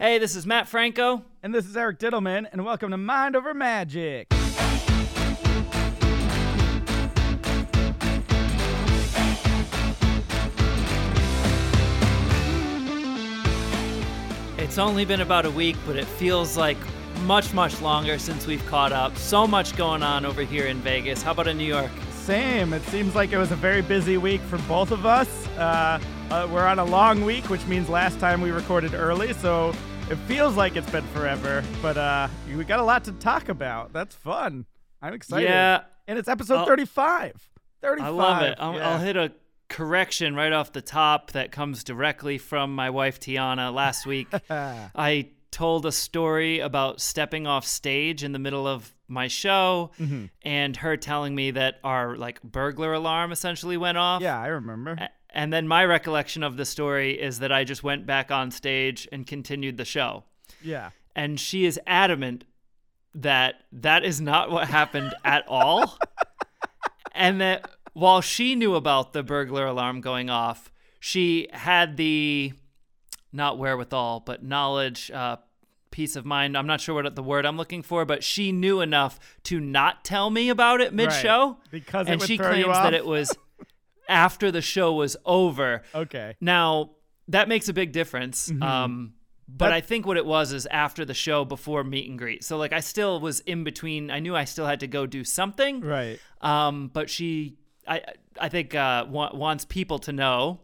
Hey, this is Matt Franco. And this is Eric Dittelman, and welcome to Mind Over Magic. It's only been about a week, but it feels like much, much longer since we've caught up. So much going on over here in Vegas. How about in New York? Same. It seems like it was a very busy week for both of us. Uh, uh, we're on a long week, which means last time we recorded early, so it feels like it's been forever. But uh, we got a lot to talk about. That's fun. I'm excited. Yeah. And it's episode I'll- 35. 35. I love it. I'll, Yeah. I'll hit a correction right off the top that comes directly from my wife Tiana. Last week, I told a story about stepping off stage in the middle of my show Mm-hmm. and her telling me that our like burglar alarm essentially went off. yeah, I remember. And then my recollection of the story is that I just went back on stage and continued the show. Yeah. And she is adamant that that is not what happened at all. and that while she knew about the burglar alarm going off, she had the not wherewithal, but knowledge, uh, peace of mind. I'm not sure what the word I'm looking for, but she knew enough to not tell me about it mid show. Right. because it and would she throw you claims that it was after the show was over. Okay. Now, that makes a big difference. Mm-hmm. Um, but That- I think what it was is after the show, before meet and greet. So, like, I still was in between. I knew I still had to go do something. Right. Um, but she, I, I think, uh, wa- wants people to know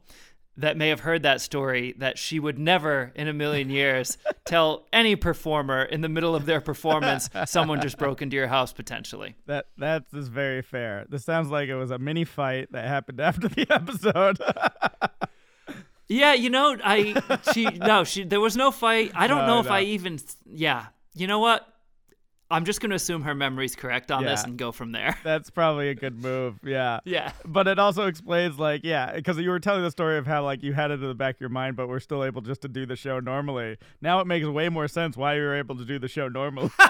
that may have heard that story that she would never in a million years tell any performer in the middle of their performance someone just broke into your house potentially. That that is very fair. This sounds like it was a mini fight that happened after the episode. Yeah, you know, I she no, she there was no fight. I don't No, know if no. I even yeah. You know what? I'm just gonna assume her memory's correct on this and go from there. That's probably a good move. Yeah. Yeah. But it also explains, like, yeah, because you were telling the story of how, like, you had it in the back of your mind, but we're still able just to do the show normally. Now it makes way more sense why you were able to do the show normally.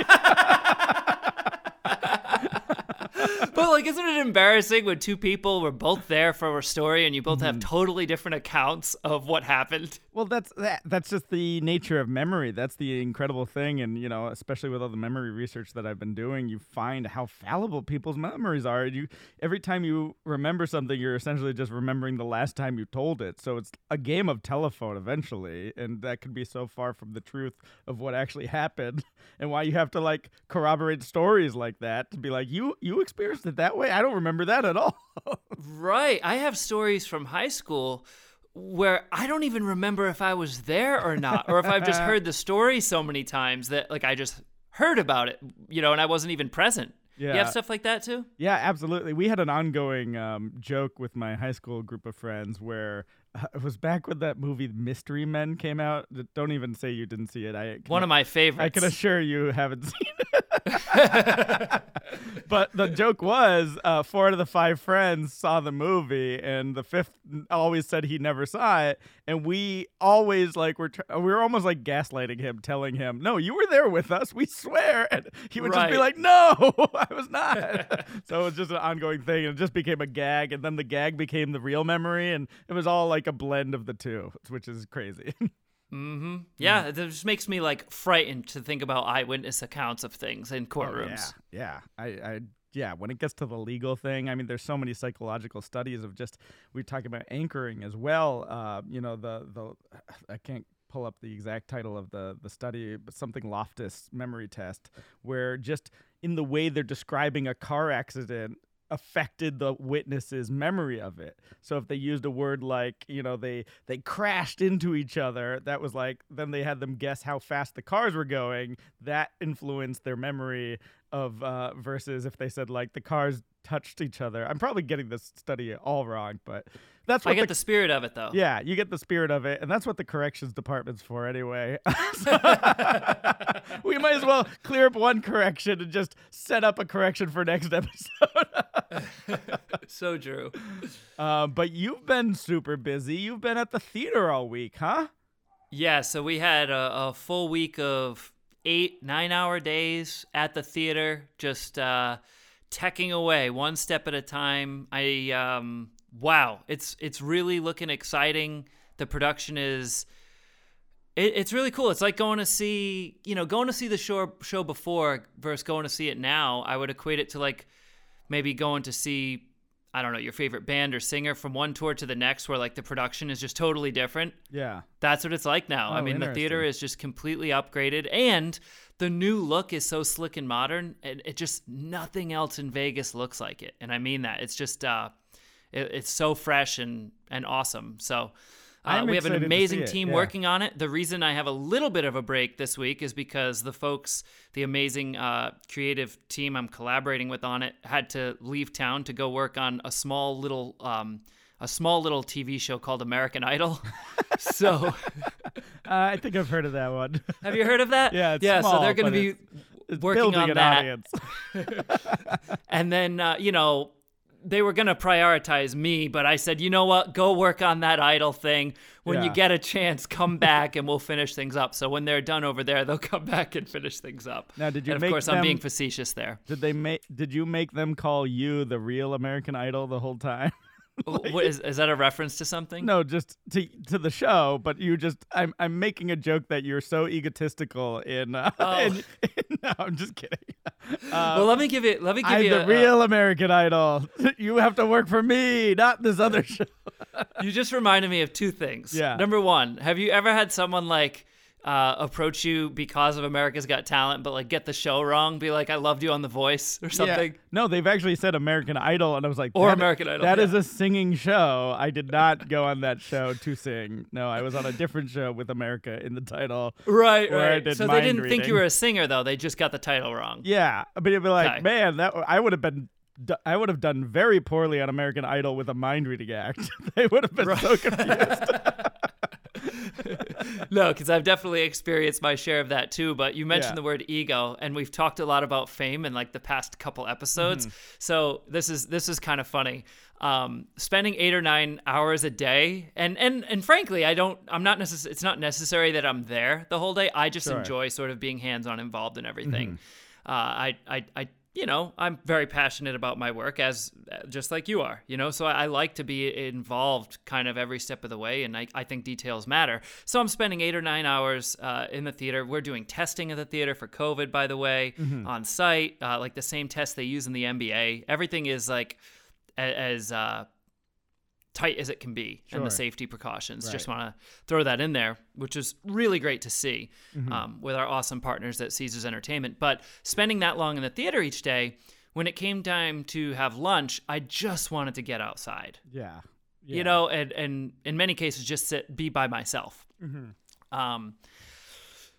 But like isn't it embarrassing when two people were both there for a story and you both Mm-hmm. have totally different accounts of what happened? well, that's that. That's just the nature of memory. That's the incredible thing, and you know, especially with all the memory research that I've been doing, you find how fallible people's memories are. You every time you remember something, you're essentially just remembering the last time you told it. So it's a game of telephone eventually, and that could be so far from the truth of what actually happened, and why you have to like corroborate stories like that to be like, you you experienced it that way. I don't remember that at all. Right. I have stories from high school where I don't even remember if I was there or not, or if I've just heard the story so many times that like I just heard about it, you know, and I wasn't even present. Yeah. You have stuff like that too? Yeah, absolutely. We had an ongoing um, joke with my high school group of friends where it was back when that movie Mystery Men came out. Don't even say you didn't see it. I One of my favorites. I can assure you haven't seen it. but the joke was uh, four out of the five friends saw the movie, and the fifth always said he never saw it. And we always like were tr- we were almost like gaslighting him, telling him, "No, you were there with us. We swear." And he would just be like, "No, I was not." so it was just an ongoing thing, and it just became a gag, and then the gag became the real memory, and it was all like a blend of the two, which is crazy. Mm-hmm. Yeah, it just makes me like frightened to think about eyewitness accounts of things in Oh, courtrooms. yeah, yeah. I, I, yeah. When it gets to the legal thing, I mean, there's so many psychological studies of just we talk about anchoring as well. Uh, you know, the the I can't pull up the exact title of the the study, but something Loftus memory test, where just in the way they're describing a car accident affected the witness's memory of it. So if they used a word like, you know, they they crashed into each other, that was like then they had them guess how fast the cars were going, that influenced their memory of uh versus if they said like the cars touched each other. I'm probably getting this study all wrong, but that's what I get the, the spirit of it though. yeah, you get the spirit of it, and that's what the corrections department's for anyway. So- we might as well clear up one correction and just set up a correction for next episode. so true. uh, but you've been super busy. You've been at the theater all week, huh? Yeah, so we had a, a full week of eight, nine hour days at the theater, just uh, teching away one step at a time. I um, wow, it's it's really looking exciting. The production is it, it's really cool. It's like going to see, you know, going to see the show show before versus going to see it now. I would equate it to like maybe going to see, I don't know, your favorite band or singer from one tour to the next, where like the production is just totally different. Yeah. That's what it's like now. I Oh, mean, the theater is just completely upgraded, and the new look is so slick and modern. And it just nothing else in Vegas looks like it, and I mean that. It's just, uh, it, it's so fresh and and awesome. So. Uh, we have an excited to see amazing team yeah. working on it. The reason I have a little bit of a break this week is because the folks, the amazing uh, creative team I'm collaborating with on it, had to leave town to go work on a small little, um, a small little TV show called American Idol. so, Uh, I think I've heard of that one. have you heard of that? Yeah, it's yeah. so they're going to be it's- working on an that. audience. and then uh, you know they were going to prioritize me but i said you know what go work on that idol thing when you get a chance come back and we'll finish things up so when they're done over there they'll come back and finish things up Now, did you and of course i'm being facetious there Did they make? Did you make them call you the real American Idol the whole time? what is, is that a reference to something No, just to to the show. But you just, I'm I'm making a joke that you're so egotistical in. Uh, Oh. in- in- no, I'm just kidding. Uh, well let me give it. let me give I'm you the a- real American Idol. You have to work for me, not this other show. you just reminded me of two things Yeah. number one have you ever had someone like uh, approach you because of America's Got Talent, but like get the show wrong, be like, "I loved you on The Voice" or something. Yeah. No, they've actually said American Idol, and I was like, Or American Idol, That is yeah. a singing show. I did not go on that show to sing. No, I was on a different show with America in the title. Right, right. So they didn't think you were a singer, though. They just got the title wrong. Yeah, but it'd be like, Okay. man, that I would have been. I would have done very poorly on American Idol with a mind reading act. they would have been so confused. no, because I've definitely experienced my share of that too. But you mentioned Yeah. the word ego, and we've talked a lot about fame in like the past couple episodes. Mm-hmm. So this is this is kind of funny. Um, spending eight or nine hours a day, and and and frankly, I don't. I'm not necessary. It's not necessary that I'm there the whole day. I just Sure. enjoy sort of being hands on involved in everything. Mm-hmm. Uh, I I I. You know, I'm very passionate about my work, as just like you are. You know, so I, I like to be involved, kind of every step of the way, and I, I think details matter. So I'm spending eight or nine hours uh, in the theater. We're doing testing at the theater for COVID, by the way, on site, uh, like the same test they use in the NBA. Everything is like a- as uh, tight as it can be, and the safety precautions. Just want to throw that in there, which is really great to see Mm-hmm. um, with our awesome partners at Caesars Entertainment. But spending that long in the theater each day, when it came time to have lunch, I just wanted to get outside, yeah. you know, and, and in many cases, just sit, be by myself. Um,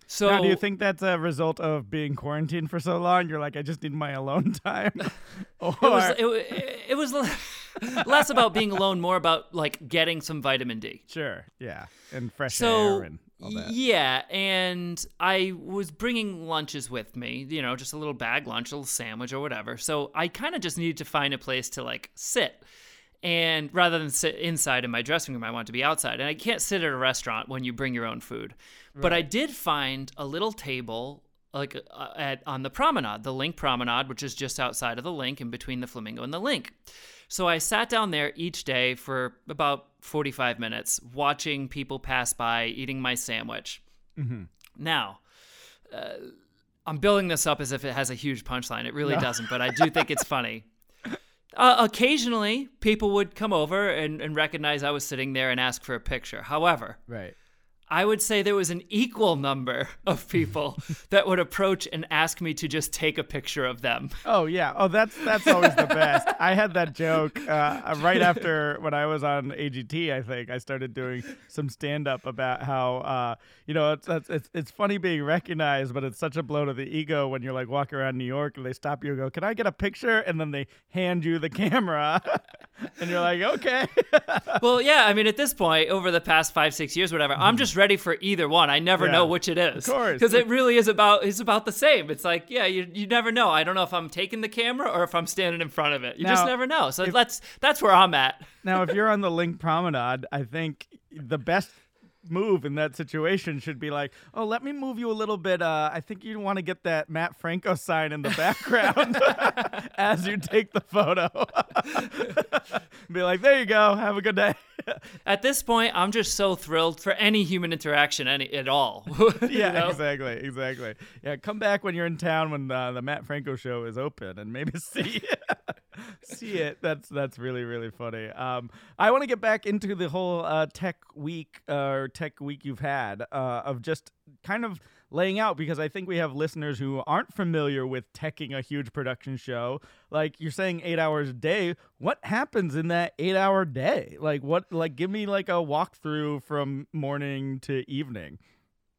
so Mm-hmm. Now, do you think that's a result of being quarantined for so long? You're like, I just need my alone time. or it was it, it was less about being alone, more about like getting some vitamin D. sure, yeah, and fresh so air and all that. yeah. And i was bringing lunches with me you know just a little bag lunch a little sandwich or whatever. So i kind of just needed to find a place to like sit. And rather than sit inside in my dressing room i want to be outside. And i can't sit at a restaurant when you bring your own food. But i did find a little table like uh, at on the promenade the LINQ promenade which is just outside of the LINQ in between the flamingo and the LINQ so I sat down there each day for about 45 minutes, watching people pass by, eating my sandwich. Now, uh, I'm building this up as if it has a huge punchline. It really doesn't, but I do think it's funny. Uh, occasionally, people would come over and, and recognize I was sitting there and ask for a picture. However, Right. I would say there was an equal number of people that would approach and ask me to just take a picture of them. Oh yeah. Oh, that's that's always the best. I had that joke uh, right after when I was on AGT. I think I started doing some stand up about how uh, you know it's, it's it's it's funny being recognized, but it's such a blow to the ego when you're like walking around New York and they stop you and go, "Can I get a picture?" and then they hand you the camera, and you're like, "Okay." well, yeah, I mean, at this point, over the past five, six years, whatever, I'm just ready for either one. I never. Yeah. know which it is, Of course. because it really is about it's about the same. It's like, yeah, you, you never know. I don't know if I'm taking the camera or if I'm standing in front of it. You just never know. So that's that's where I'm at. now, if you're on the LINQ Promenade, I think the best move in that situation should be like, "Oh, let me move you a little bit. Uh, I think you want to get that Matt Franco sign in the background as you take the photo. be like, "There you go. Have a good day." At this point, I'm just so thrilled for any human interaction any at all. You yeah, know? exactly, exactly. Yeah, come back when you're in town when uh, the Matt Franco show is open and maybe see see it. That's that's really really funny. Um, I want to get back into the whole uh, tech week uh, or tech week you've had uh, of just kind of laying out because I think we have listeners who aren't familiar with teching a huge production show. Like you're saying, eight hours a day. What happens in that eight hour day? Like what? Like give me like a walkthrough from morning to evening.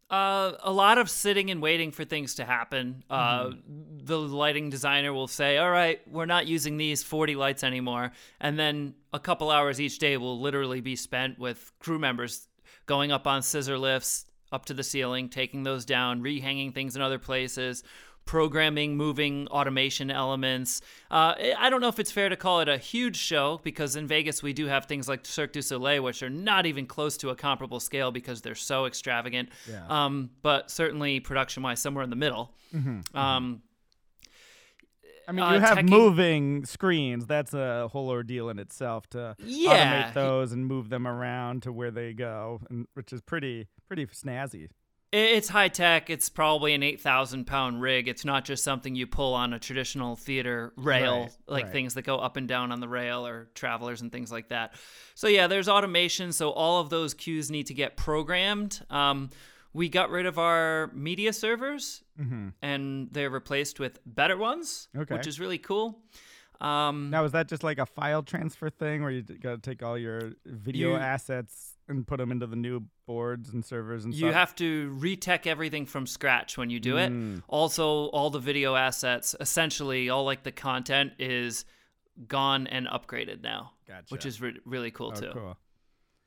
Uh, a lot of sitting and waiting for things to happen. Uh, Mm-hmm. The lighting designer will say, "All right, we're not using these 40 lights anymore," and then a couple hours each day will literally be spent with crew members going up on scissor lifts up to the ceiling, taking those down, rehanging things in other places. Programming, moving automation elements. Uh, I don't know if it's fair to call it a huge show because in Vegas we do have things like Cirque du Soleil, which are not even close to a comparable scale because they're so extravagant. Yeah. Um, but certainly production wise, somewhere in the middle. Um, I mean, Uh, you have teching- moving screens. That's a whole ordeal in itself to Yeah. automate those and move them around to where they go, and which is pretty pretty snazzy. it's high tech. It's probably an 8,000 pound rig. It's not just something you pull on a traditional theater rail, Right, like right. things that go up and down on the rail or travelers and things like that. So, yeah, there's automation. So, all of those cues need to get programmed. Um, we got rid of our media servers Mm-hmm. and they're replaced with better ones, Okay. which is really cool. Um, Now, is that just like a file transfer thing where you got to take all your video You- assets and put them into the new boards and servers and stuff. You stuff? have to retech everything from scratch when you do it. Mm. Also, all the video assets, essentially, all like the content is gone and upgraded now, Gotcha. which is re- really cool Oh, too. cool.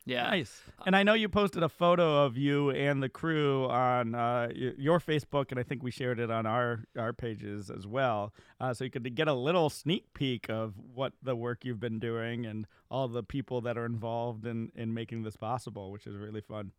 Yeah. Nice. And I know you posted a photo of you and the crew on uh, your Facebook, and I think we shared it on our our pages as well. Uh, so you could get a little sneak peek of what the work you've been doing and all the people that are involved in in making this possible, which is really fun.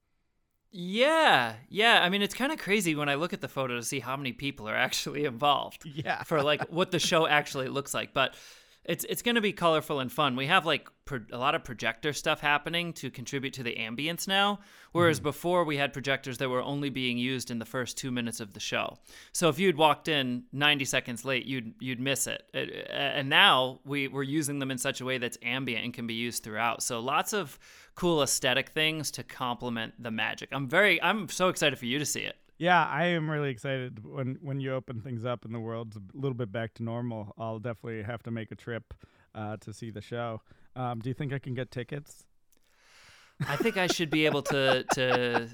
Yeah. Yeah. I mean, it's kind of crazy when I look at the photo to see how many people are actually involved. Yeah. for like what the show actually looks like. But it's it's going to be colorful and fun. We have like pro- a lot of projector stuff happening to contribute to the ambience now, whereas mm-hmm. before we had projectors that were only being used in the first two minutes of the show. So if you'd walked in 90 seconds late, you'd you'd miss it. It- And now we we're using them in such a way that's ambient and can be used throughout. So lots of cool aesthetic things to complement the magic. I'm very I'm so excited for you to see it. Yeah, I am really excited when when you open things up and the world's a little bit back to normal. I'll definitely have to make a trip uh, to see the show. Um, do you think I can get tickets? I think I should be able to to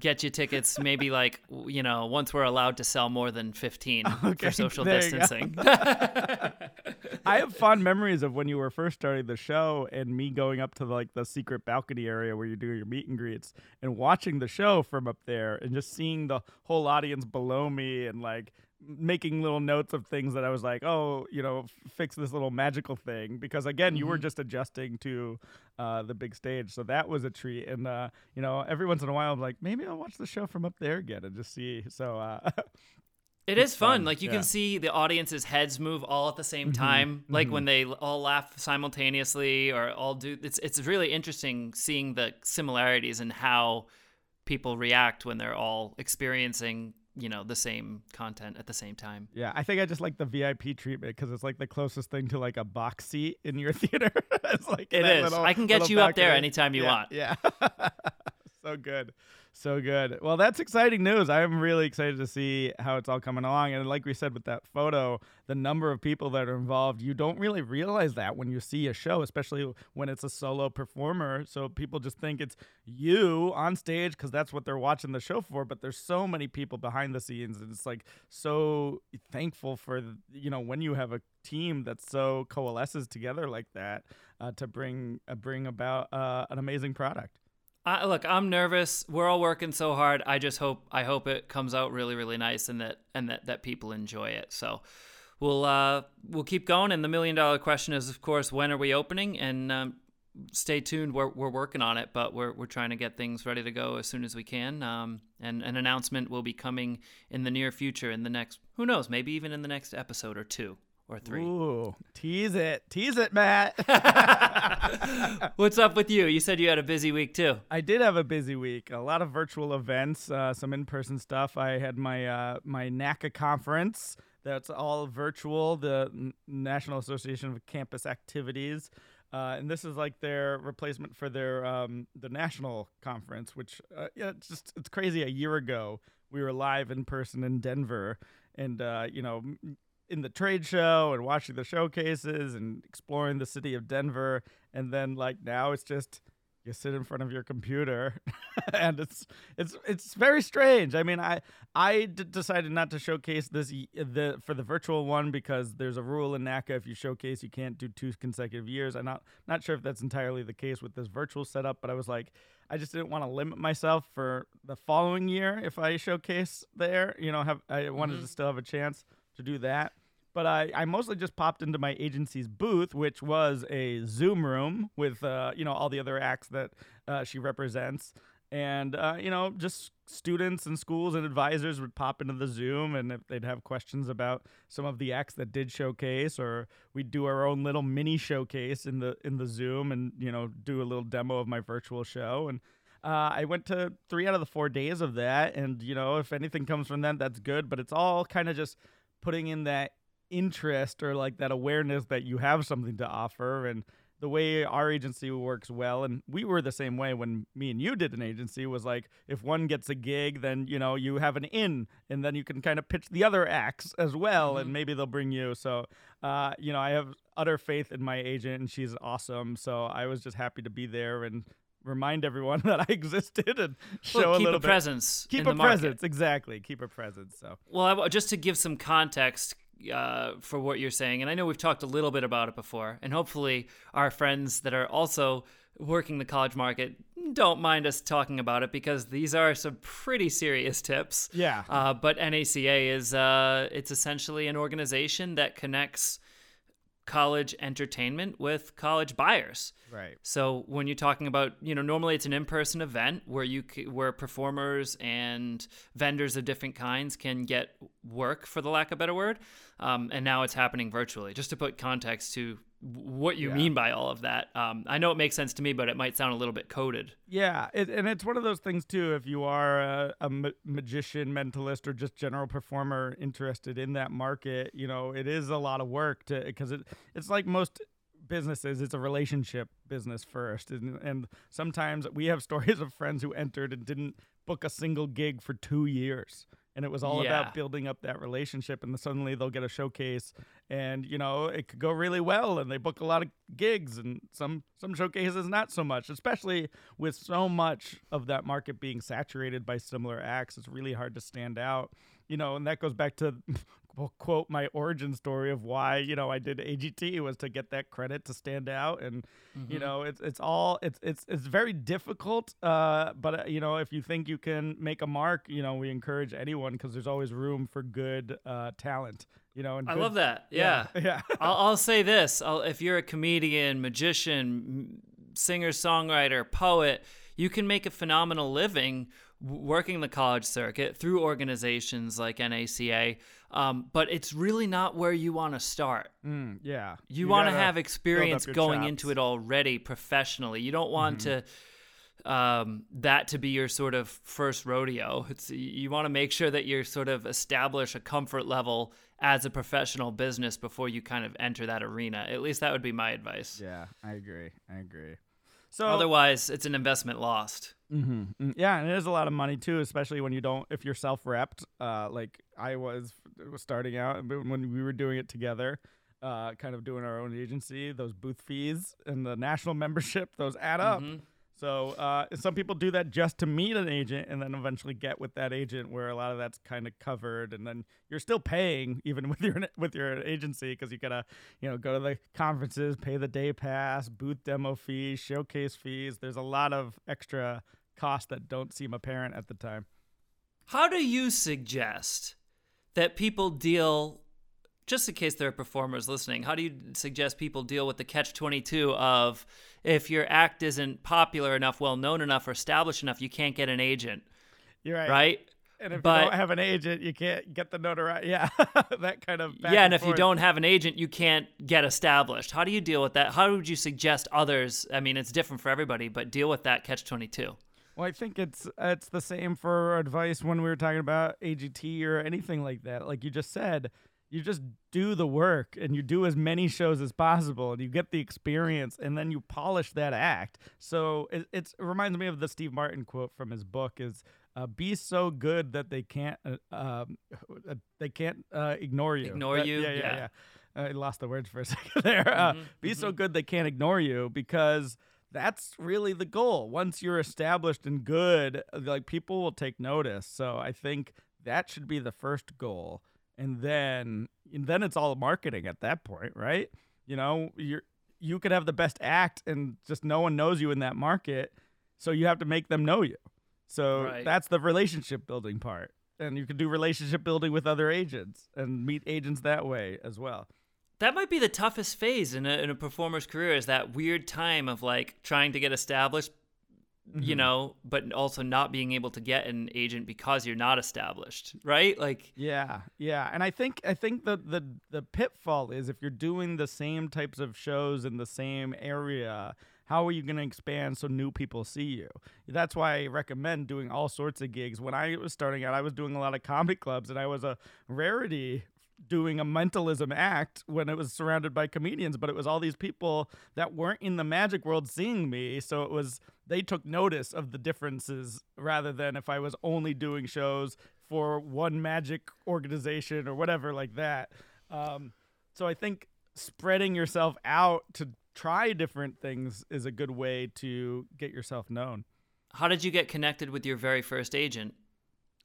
get you tickets maybe like you know once we're allowed to sell more than 15 Okay, for social there you go. distancing. I have fond memories of when you were first starting the show and me going up to like the secret balcony area where you do your meet and greets and watching the show from up there and just seeing the whole audience below me and like making little notes of things that I was like, oh, you know, f- fix this little magical thing because again, you were just adjusting to uh, the big stage, so that was a treat. And uh, you know, every once in a while, I'm like, maybe I'll watch the show from up there again and just see. So uh, It is fun. fun, Like you yeah. can see the audience's heads move all at the same time, like when they all laugh simultaneously or all do. It's it's really interesting seeing the similarities in how people react when they're all experiencing you know the same content at the same time. Yeah, I think I just like the VIP treatment because it's like the closest thing to like a box seat in your theater. it's like It is. little- I can get you up there anytime you Yeah, want. Yeah. so good. So good. Well, that's exciting news. I'm really excited to see how it's all coming along. And like we said with that photo, the number of people that are involved, you don't really realize that when you see a show, especially when it's a solo performer. So people just think it's you on stage because that's what they're watching the show for. But there's so many people behind the scenes. And it's like so thankful for, you know, when you have a team that so coalesces together like that uh, to bring uh, bring about uh, an amazing product. I, look, I'm nervous. We're all working so hard. I just hope I hope it comes out really, really nice and that and that, that people enjoy it. So we'll uh, we'll keep going. And the million dollar question is, of course, when are we opening? And um, stay tuned. We're, we're working on it, but we're we're trying to get things ready to go as soon as we can. Um, and an announcement will be coming in the near future. In the next, who knows, maybe even in the next episode or two. Or three. Ooh, tease it, tease it, Matt. What's up with you? You said you had a busy week too. I did have a busy week. A lot of virtual events, uh, some in-person stuff. I had my uh, my NACA conference. That's all virtual. The National Association of Campus Activities. Uh, and this is like their replacement for their um, the national conference, which uh, yeah, it's just it's crazy. A year ago, we were live in person in Denver, and uh, you know, in the trade show and watching the showcases and exploring the city of Denver, and then like now it's just you sit in front of your computer and it's it's it's very strange. I mean i I d- decided not to showcase this the for the virtual one because there's a rule in NACA if you showcase you can't do two consecutive years. I'm not not sure if that's entirely the case with this virtual setup but i was like i just didn't want to limit myself for the following year if i showcase there you know have i wanted mm-hmm. to still have a chance to do that. But I, I mostly just popped into my agency's booth, which was a Zoom room with uh, you know all the other acts that uh, she represents, and uh, you know just students and schools and advisors would pop into the Zoom, and if they'd have questions about some of the acts that did showcase, or we'd do our own little mini showcase in the in the Zoom, and you know do a little demo of my virtual show, and uh, I went to three out of the four days of that, and you know if anything comes from that, that's good. But it's all kind of just putting in that interest or like that awareness that you have something to offer and the way our agency works well and we were the same way when me and you did an agency was like if one gets a gig then you know you have an in and then you can kind of pitch the other acts as well mm-hmm. and maybe they'll bring you so uh, you know i have utter faith in my agent and she's awesome so i was just happy to be there and remind everyone that I existed and show well, a little bit. presence. Keep a presence, exactly. Keep a presence. So, well, I, just to give some context, uh, for what you're saying. And I know we've talked a little bit about it before, and hopefully our friends that are also working the college market don't mind us talking about it because these are some pretty serious tips. Yeah. Uh, but NACA is uh, it's essentially an organization that connects college entertainment with college buyers. Right. So when you're talking about, you know, normally it's an in-person event where you where performers and vendors of different kinds can get work, for the lack of a better word, um, and now it's happening virtually. Just to put context to what you yeah. mean by all of that. Um, I know it makes sense to me, but it might sound a little bit coded. Yeah, it, and it's one of those things too. If you are a, a ma- magician, mentalist, or just general performer interested in that market, you know, it is a lot of work to because it it's like most businesses it's a relationship business first and, and sometimes we have stories of friends who entered and didn't book a single gig for two years and it was all yeah. about building up that relationship and suddenly they'll get a showcase and you know it could go really well and they book a lot of gigs and some some showcases not so much especially with so much of that market being saturated by similar acts it's really hard to stand out you know and that goes back to quote my origin story of why you know I did AGT was to get that credit to stand out. And mm-hmm. you know it's it's all it's it's it's very difficult uh but uh, you know if you think you can make a mark you know we encourage anyone because there's always room for good uh talent you know and I love that. Yeah. Yeah, yeah. I'll, I'll say this. I'll, if you're a comedian magician singer songwriter poet you can make a phenomenal living working the college circuit through organizations like NACA, um, but it's really not where you want to start. Mm, yeah. You, you want to have experience going chops. into it already professionally. You don't want mm-hmm. to um, that to be your sort of first rodeo. It's you want to make sure that you're sort of establish a comfort level as a professional business before you kind of enter that arena. At least that would be my advice. Yeah, I agree. I agree. So otherwise, it's an investment lost. Mm-hmm. Mm, yeah, and it is a lot of money too, especially when you don't if you're self-repped. Uh, like I was, was starting out when we were doing it together. Uh, kind of doing our own agency, those booth fees and the national membership, those add up. Mm-hmm. So uh, some people do that just to meet an agent and then eventually get with that agent, where a lot of that's kind of covered, and then you're still paying even with your with your agency because you gotta you know go to the conferences, pay the day pass, booth demo fees, showcase fees. There's a lot of extra costs that don't seem apparent at the time. How do you suggest that people deal just in case there are performers listening, how do you suggest people deal with the catch 22 of if your act isn't popular enough, well known enough, or established enough, you can't get an agent? You're right. Right? And if But- you don't have an agent, you can't get the notoriety. Yeah, that kind of. back yeah, and if you don't have an agent, you can't get established. How do you deal with that? How would you suggest others? I mean, it's different for everybody, but deal with that catch 22. Well, I think it's it's the same for advice when we were talking about AGT or anything like that. Like you just said, you just do the work and you do as many shows as possible and you get the experience and then you polish that act. So it, it's, it reminds me of the Steve Martin quote from his book is uh, be so good that they can't uh, um, uh, they can't uh, ignore you. Ignore That- you? Yeah, yeah, Yeah. yeah. I lost the words for a second there. Uh, Mhm, be so good they can't ignore you because that's really the goal. Once you're established and good, like people will take notice. So I think that should be the first goal, and then and then it's all marketing at that point, right? You know, you're you could have the best act, and just no one knows you in that market, so you have to make them know you. So Right. that's the relationship building part. And you can do relationship building with other agents and meet agents that way as well. That might be the toughest phase in a, in a performer's career is that weird time of like trying to get established, you Mhm. know, but also not being able to get an agent because you're not established, right? Like, Yeah, yeah, and I think I think the the the pitfall is if you're doing the same types of shows in the same area, how are you going to expand so new people see you? That's why I recommend doing all sorts of gigs. When I was starting out, I was doing a lot of comedy clubs, and I was a rarity doing a mentalism act when it was surrounded by comedians but it was all these people that weren't in the magic world seeing me so it was they took notice of the differences rather than if I was only doing shows for one magic organization or whatever like that. Um, so I think spreading yourself out to try different things is a good way to get yourself known. how did you get connected with your very first agent?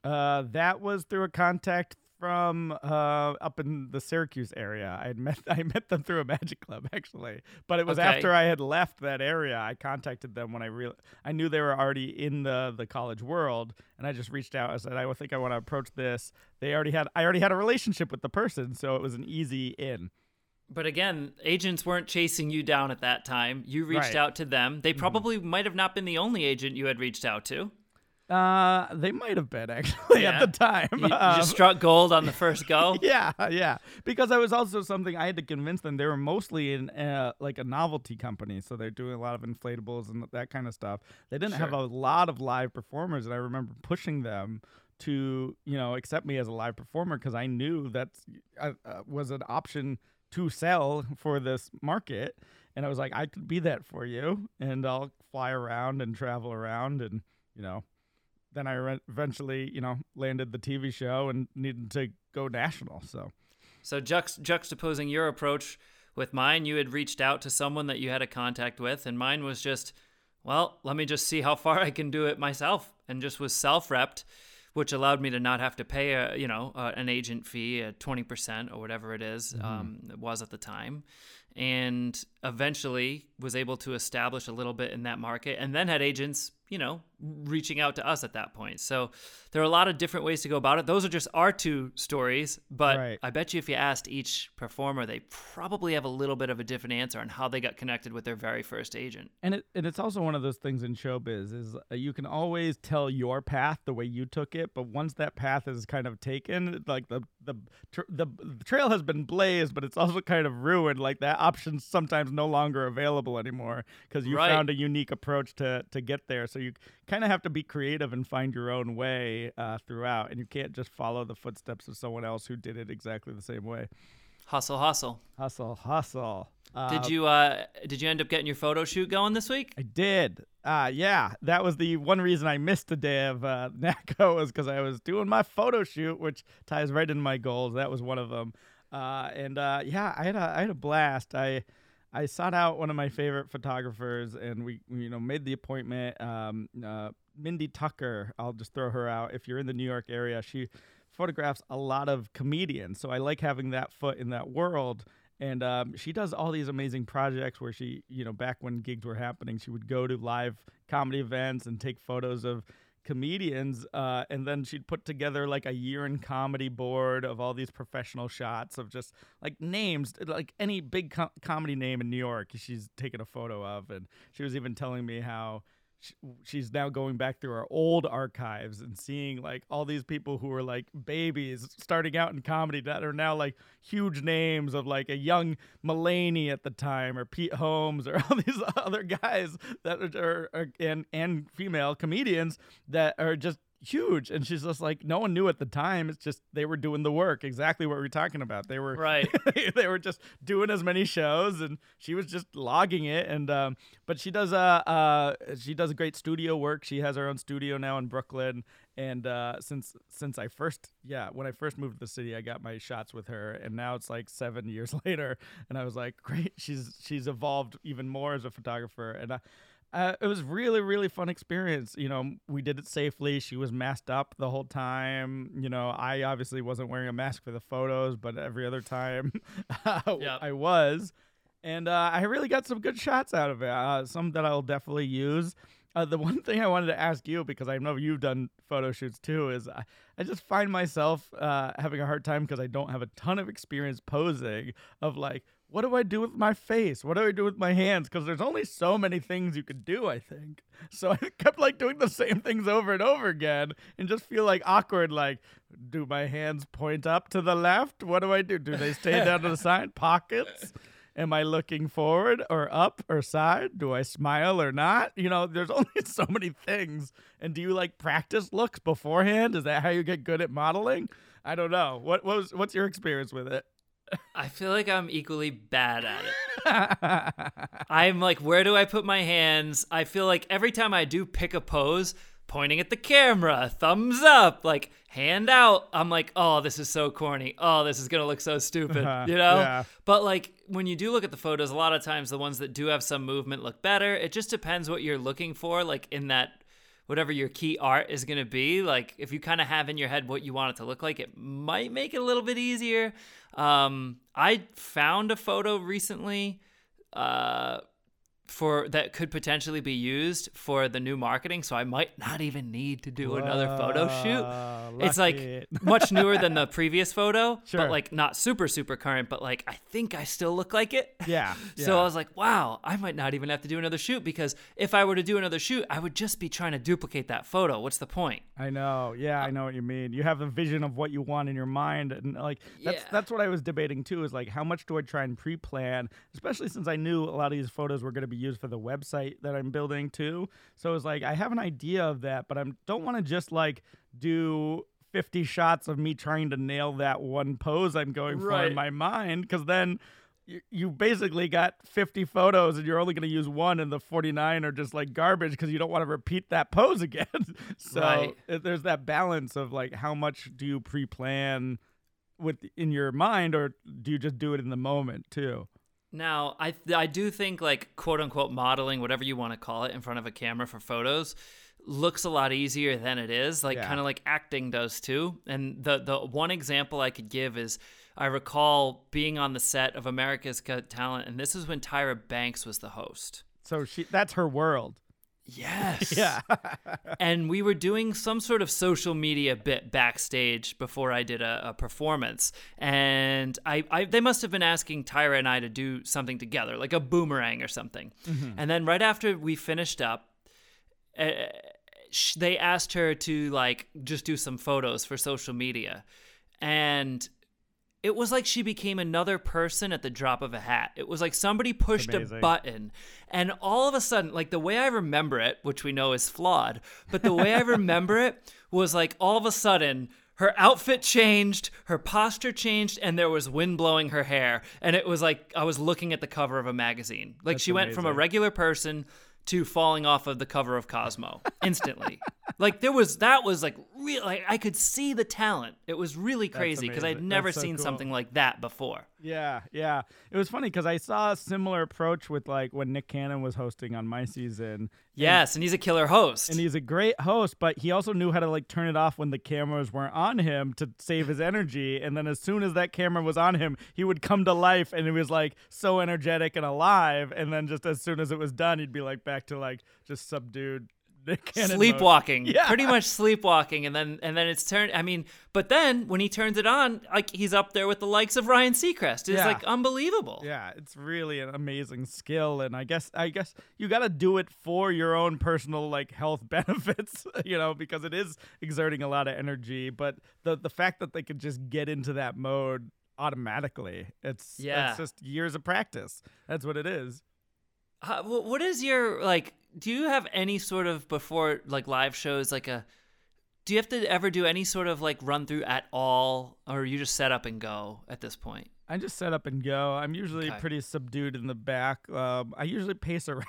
Uh, that was through a contact from uh, up in the Syracuse area. I had met I met them through a magic club actually, but it was Okay. after I had left that area. I contacted them when I real I knew they were already in the the college world, and I just reached out. I said I think I want to approach this. They already had I already had a relationship with the person, so it was an easy in. But again, agents weren't chasing you down at that time. You reached Right. Mm-hmm. out to them. They probably might have not been the only agent you had reached out to. Uh, they might have been actually Yeah. at the time. You, you Um, just struck gold on the first go. yeah, yeah. Because I was also something I had to convince them. They were mostly in uh, like a novelty company, so they're doing a lot of inflatables and that kind of stuff. They didn't have a lot of live performers, and I remember pushing them to you know accept me as a live performer because I knew that uh, uh, was an option to sell for this market. And I was like, I could be that for you, and I'll fly around and travel around, and you know, then I re- eventually, you know, landed the TV show and needed to go national. So So juxt- juxtaposing your approach with mine, you had reached out to someone that you had a contact with, and mine was just, well, let me just see how far I can do it myself, and just was self-repped, which allowed me to not have to pay a, you know, uh, an agent fee, a twenty percent or whatever it is, um, it was at the time, and eventually was able to establish a little bit in that market, and then had agents, you know, reaching out to us at that point. So there are a lot of different ways to go about it. Those are just our two stories, but Right. I bet you if you asked each performer, they probably have a little bit of a different answer on how they got connected with their very first agent. and it and it's also one of those things in showbiz is uh, you can always tell your path the way you took it, but once that path is kind of taken, like the the the trail has been blazed, but it's also kind of ruined. Like that option's sometimes no longer available anymore because you Right. found a unique approach to to get there. So you kind of have to be creative and find your own way uh, throughout, and you can't just follow the footsteps of someone else who did it exactly the same way. Hustle, hustle. Hustle, hustle. Uh, Did you uh did you end up getting your photo shoot going this week? I did. Uh, yeah, that was the one reason I missed the day of uh, NACA was because I was doing my photo shoot, which ties right into my goals. That was one of them. Uh, and uh, yeah, I had a I had a blast. I I sought out one of my favorite photographers, and we, we, you know made the appointment. Um, uh, Mindy Tucker, I'll just throw her out. If you're in the New York area, she photographs a lot of comedians, so I like having that foot in that world. And um, she does all these amazing projects where she, you know, back when gigs were happening, she would go to live comedy events and take photos of comedians. Uh, and then she'd put together like a year in comedy board of all these professional shots of just like names, like any big co- comedy name in New York, she's taken a photo of. And she was even telling me how she's now going back through our old archives and seeing like all these people who were like babies starting out in comedy that are now like huge names of like a young Mulaney at the time or Pete Holmes or all these other guys that are, are and and female comedians that are just huge. And she's just like no one knew at the time. It's just they were doing the work exactly what we are talking about. They were right. they were just doing as many shows and she was just logging it. And um but she does uh uh she does a great studio work. She has her own studio now in brooklyn. And uh since since i first yeah when i first moved to the city i got my shots with her. And now it's like seven years later. And i was like great. She's she's evolved even more as a photographer. And i uh, it was really really fun experience you know we did it safely she was masked up the whole time you know i obviously wasn't wearing a mask for the photos but every other time yep. i was and uh, i really got some good shots out of it uh, some that i'll definitely use uh, the one thing I wanted to ask you, because I know you've done photo shoots too, is I, I just find myself uh, having a hard time because I don't have a ton of experience posing of like, what do I do with my face? What do I do with my hands? Because there's only so many things you could do, I think. So I kept like doing the same things over and over again and just feel like awkward. Like, do my hands point up to the left? What do I do? Do they stay down to the side? Pockets? Am I looking forward or up or side? Do I smile or not? You know, there's only so many things. And do you like practice looks beforehand? Is that how you get good at modeling? I don't know. What, what was what's your experience with it? I feel like I'm equally bad at it. I'm like, where do I put my hands? I feel like every time I do pick a pose, pointing at the camera, thumbs up, like hand out, I'm like, oh, this is so corny. Oh, this is going to look so stupid, uh-huh. you know? Yeah. But like when you do look at the photos, a lot of times the ones that do have some movement look better. It just depends what you're looking for, like in that whatever your key art is going to be like if you kind of have in your head what you want it to look like it might make it a little bit easier. Um, I found a photo recently uh, for that could potentially be used for the new marketing so i might not even need to do Whoa, another photo shoot. lucky. it's like much newer than the previous photo sure. but like not super super current but like i think i still look like it. Yeah, yeah. So i was like wow i might not even have to do another shoot because if i were to do another shoot i would just be trying to duplicate that photo. What's the point? I know. Yeah i uh, know what you mean. You have a vision of what you want in your mind and like that's yeah. that's what i was debating too is like how much do i try and pre-plan? Especially since i knew a lot of these photos were going to be used for the website that I'm building too. So it was like I have an idea of that, but I don't want to just like do 50 shots of me trying to nail that one pose I'm going right. for in my mind because then you, you basically got 50 photos and you're only going to use one and the 49 are just like garbage because you don't want to repeat that pose again. so right. there's that balance of like how much do you pre-plan with in your mind or do you just do it in the moment too? Now, I I do think like quote unquote modeling, whatever you want to call it, in front of a camera for photos looks a lot easier than it is like yeah. kind of like acting does too. And the the one example i could give is i recall being on the set of america's got talent and this is when tyra banks was the host. So she that's her world Yes. Yeah. and we were doing some sort of social media bit backstage before I did a, a performance. And I, I, they must have been asking Tyra and I to do something together, like a boomerang or something. Mm-hmm. And then right after we finished up, uh, sh- they asked her to like just do some photos for social media. And it was like she became another person at the drop of a hat. It was like somebody pushed a button, and all of a sudden, like the way I remember it, which we know is flawed, but the way I remember it was like all of a sudden her outfit changed, her posture changed, and there was wind blowing her hair. And it was like I was looking at the cover of a magazine. Like That's she went from a regular person to falling off of the cover of Cosmo instantly. like there was that was like real like I could see the talent. It was really crazy because I'd never so seen cool. something like that before. Yeah, yeah. It was funny because I saw a similar approach with like when Nick Cannon was hosting on my season. Yes, and, and he's a killer host. And he's a great host, but he also knew how to like turn it off when the cameras weren't on him to save his energy. And then as soon as that camera was on him, he would come to life and it was like so energetic and alive. And then just as soon as it was done, he'd be like back to like just subdued Nick sleepwalking Yeah. pretty much sleepwalking and then and then it's turned i mean but then when he turns it on like he's up there with the likes of ryan seacrest it's Yeah. like unbelievable Yeah, it's really an amazing skill, and I guess I guess you got to do it for your own personal like health benefits, you know, because it is exerting a lot of energy. But the the fact that they could just get into that mode automatically, it's Yeah. it's just years of practice. That's what it is. Wh- what is your like do you have any sort of before like live shows like a do you have to ever do any sort of like run through at all or you just set up and go at this point I just set up and go. I'm usually Okay. pretty subdued in the back. Um, I usually pace around.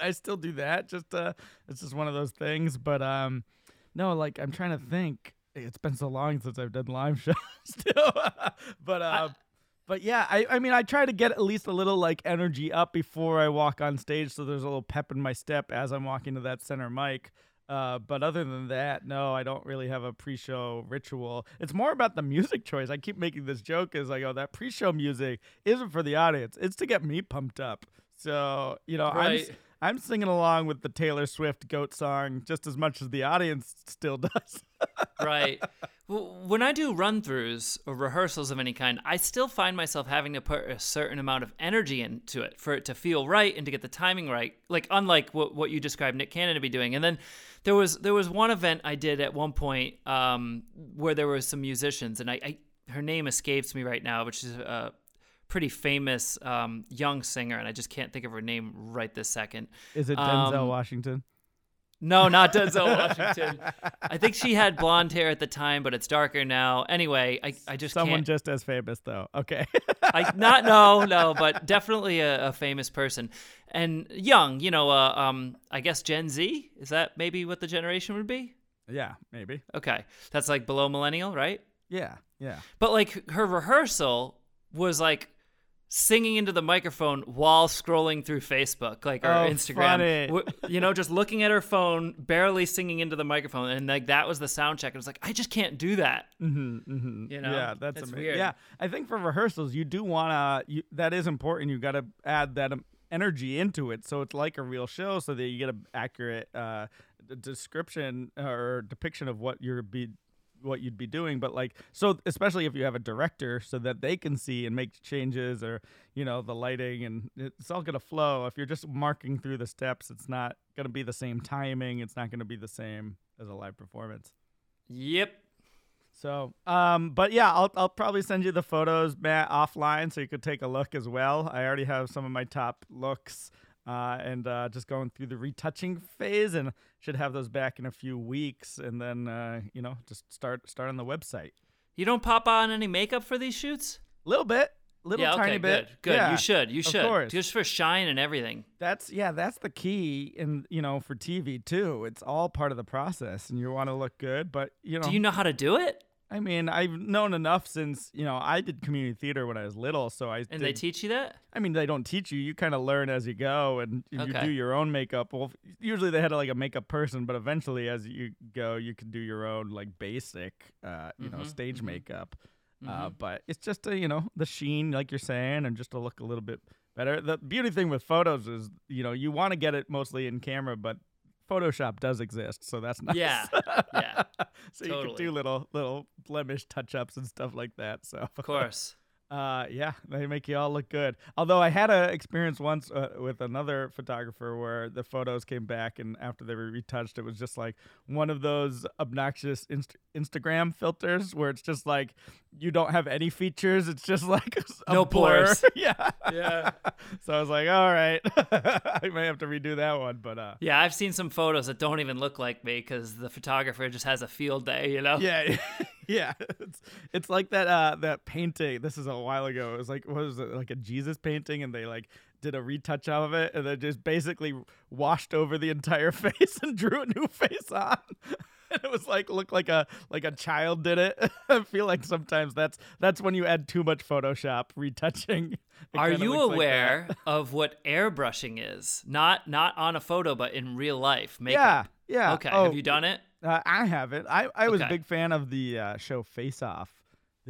I still do that. Just uh, it's just one of those things. But um, no, like I'm trying to think. It's been so long since I've done live shows. Still, but uh, but yeah, I I mean I try to get at least a little like energy up before I walk on stage, so there's a little pep in my step as I'm walking to that center mic. Uh, but other than that, no, I don't really have a pre-show ritual. It's more about the music choice. I keep making this joke as I go, that pre-show music isn't for the audience; it's to get me pumped up. So you know, Right. I'm singing along with the Taylor Swift "Goat" song just as much as the audience still does. right well, when i do run throughs or rehearsals of any kind i still find myself having to put a certain amount of energy into it for it to feel right and to get the timing right like unlike what, what you described nick cannon to be doing and then there was there was one event i did at one point um, where there were some musicians and I, I her name escapes me right now which is a pretty famous um, young singer and i just can't think of her name right this second Is it Denzel Um, Washington? no, not Denzel Washington. I think she had blonde hair at the time, but it's darker now. Anyway, I, I just Someone can't. just as famous though. Okay. I not no no, but definitely a, a famous person and young. You know, uh, um, I guess Gen Z is that maybe what the generation would be? yeah, maybe. Okay, that's like below millennial, right? Yeah, yeah. But like her rehearsal was like singing into the microphone while scrolling through Facebook, like or Oh, Instagram. W- You know, just looking at her phone, barely singing into the microphone, and like that was the sound check. It was like I just can't do that. Mm-hmm, mm-hmm. You know, yeah, that's amazing. weird. Yeah, I think for rehearsals, you do wanna. You, that is important. You got to add that um, energy into it, so it's like a real show, so that you get an accurate uh, description or depiction of what you're be what you'd be doing but like so especially if you have a director so that they can see and make changes or you know the lighting and it's all going to flow if you're just marking through the steps it's not going to be the same timing it's not going to be the same as a live performance Yep. so, um, but yeah, I'll I'll probably send you the photos, Matt, offline, so you could take a look as well. I already have some of my top looks, uh, and uh, just going through the retouching phase, and should have those back in a few weeks, and then uh, you know just start start on the website. You don't pop on any makeup for these shoots? A little bit, little yeah. tiny bit. Good. Good. Yeah, you should. You of should. course. Just for shine and everything. That's yeah, that's the key, and you know for TV too. It's all part of the process, and you want to look good, but you know. Do you know how to do it? I mean, I've known enough since you know I did community theater when I was little, so I And did, they teach you that? I mean, they don't teach you. You kind of learn as you go, and you Okay. do your own makeup. Well, usually they had like a makeup person, but eventually, as you go, you can do your own like basic, uh, you know, Mhm, stage mhm. makeup. Uh, Mhm. but it's just a, you know the sheen, like you're saying, and just to look a little bit better. The beauty thing with photos is, you know, you want to get it mostly in camera, but Photoshop does exist, so that's nice. Yeah, yeah, so you can do little little blemish touch ups and stuff like that. So Of course. uh, yeah, they make you all look good. Although I had a experience once uh, with another photographer where the photos came back and after they were retouched, it was just like one of those obnoxious inst- Instagram filters where it's just like you don't have any features. It's just like a No blur. pores. yeah, Yeah. so I was like, all right, I may have to redo that one, but uh, Yeah, I've seen some photos that don't even look like me because the photographer just has a field day, you know? yeah yeah it's it's like that uh that painting this is a while ago it was like what was it like a jesus painting and they like did a retouch of it and then just basically washed over the entire face and drew a new face on and it was like looked like a like a child did it i feel like sometimes that's that's when you add too much photoshop retouching It Are you looks like aware of what airbrushing is? Not not on a photo, but in real life. yeah Makeup. yeah yeah. Okay. oh, Have you done it? Uh, I haven't. I, I was a big fan of the uh, show Face Off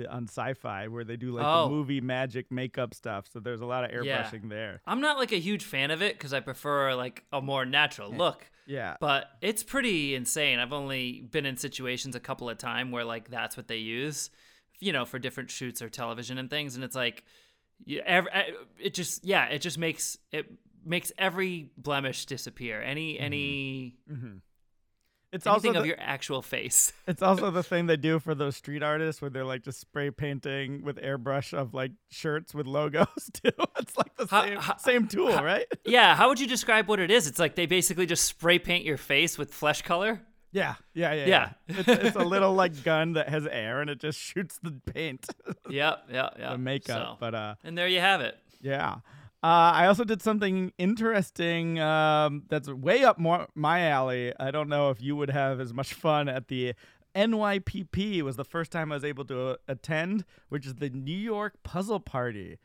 on Syfy, where they do like Oh. the movie magic makeup stuff. So there's a lot of Yeah. airbrushing there. I'm not like a huge fan of it because I prefer like a more natural look. Yeah. But it's pretty insane. I've only been in situations a couple of times where like that's what they use, you know, for different shoots or television and things, and it's like, it just yeah, it just makes it makes every blemish disappear. Any any Mm-hmm. It's anything also of the, your actual face. it's also the thing they do for those street artists where they're like just spray painting with airbrush of like shirts with logos too. It's like the How- same how- same tool, right? yeah, how would you describe what it is? It's like they basically just spray paint your face with flesh color. Yeah, yeah, yeah. Yeah. It's, it's a little like gun that has air and it just shoots the paint, Yep, yep, yep. the makeup. So- But uh, and there you have it. Yeah. Uh, I also did something interesting um, that's way up more my alley. I don't know if you would have as much fun at the NYPP. Was the first time I was able to uh, attend, which is the New York Puzzle Party.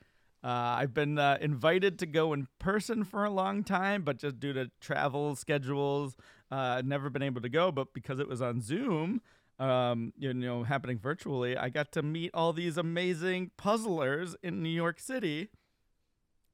Uh, I've been uh, invited to go in person for a long time, but just due to travel schedules, uh, I've never been able to go. But because it was on Zoom, um, you know, happening virtually, I got to meet all these amazing puzzlers in New York City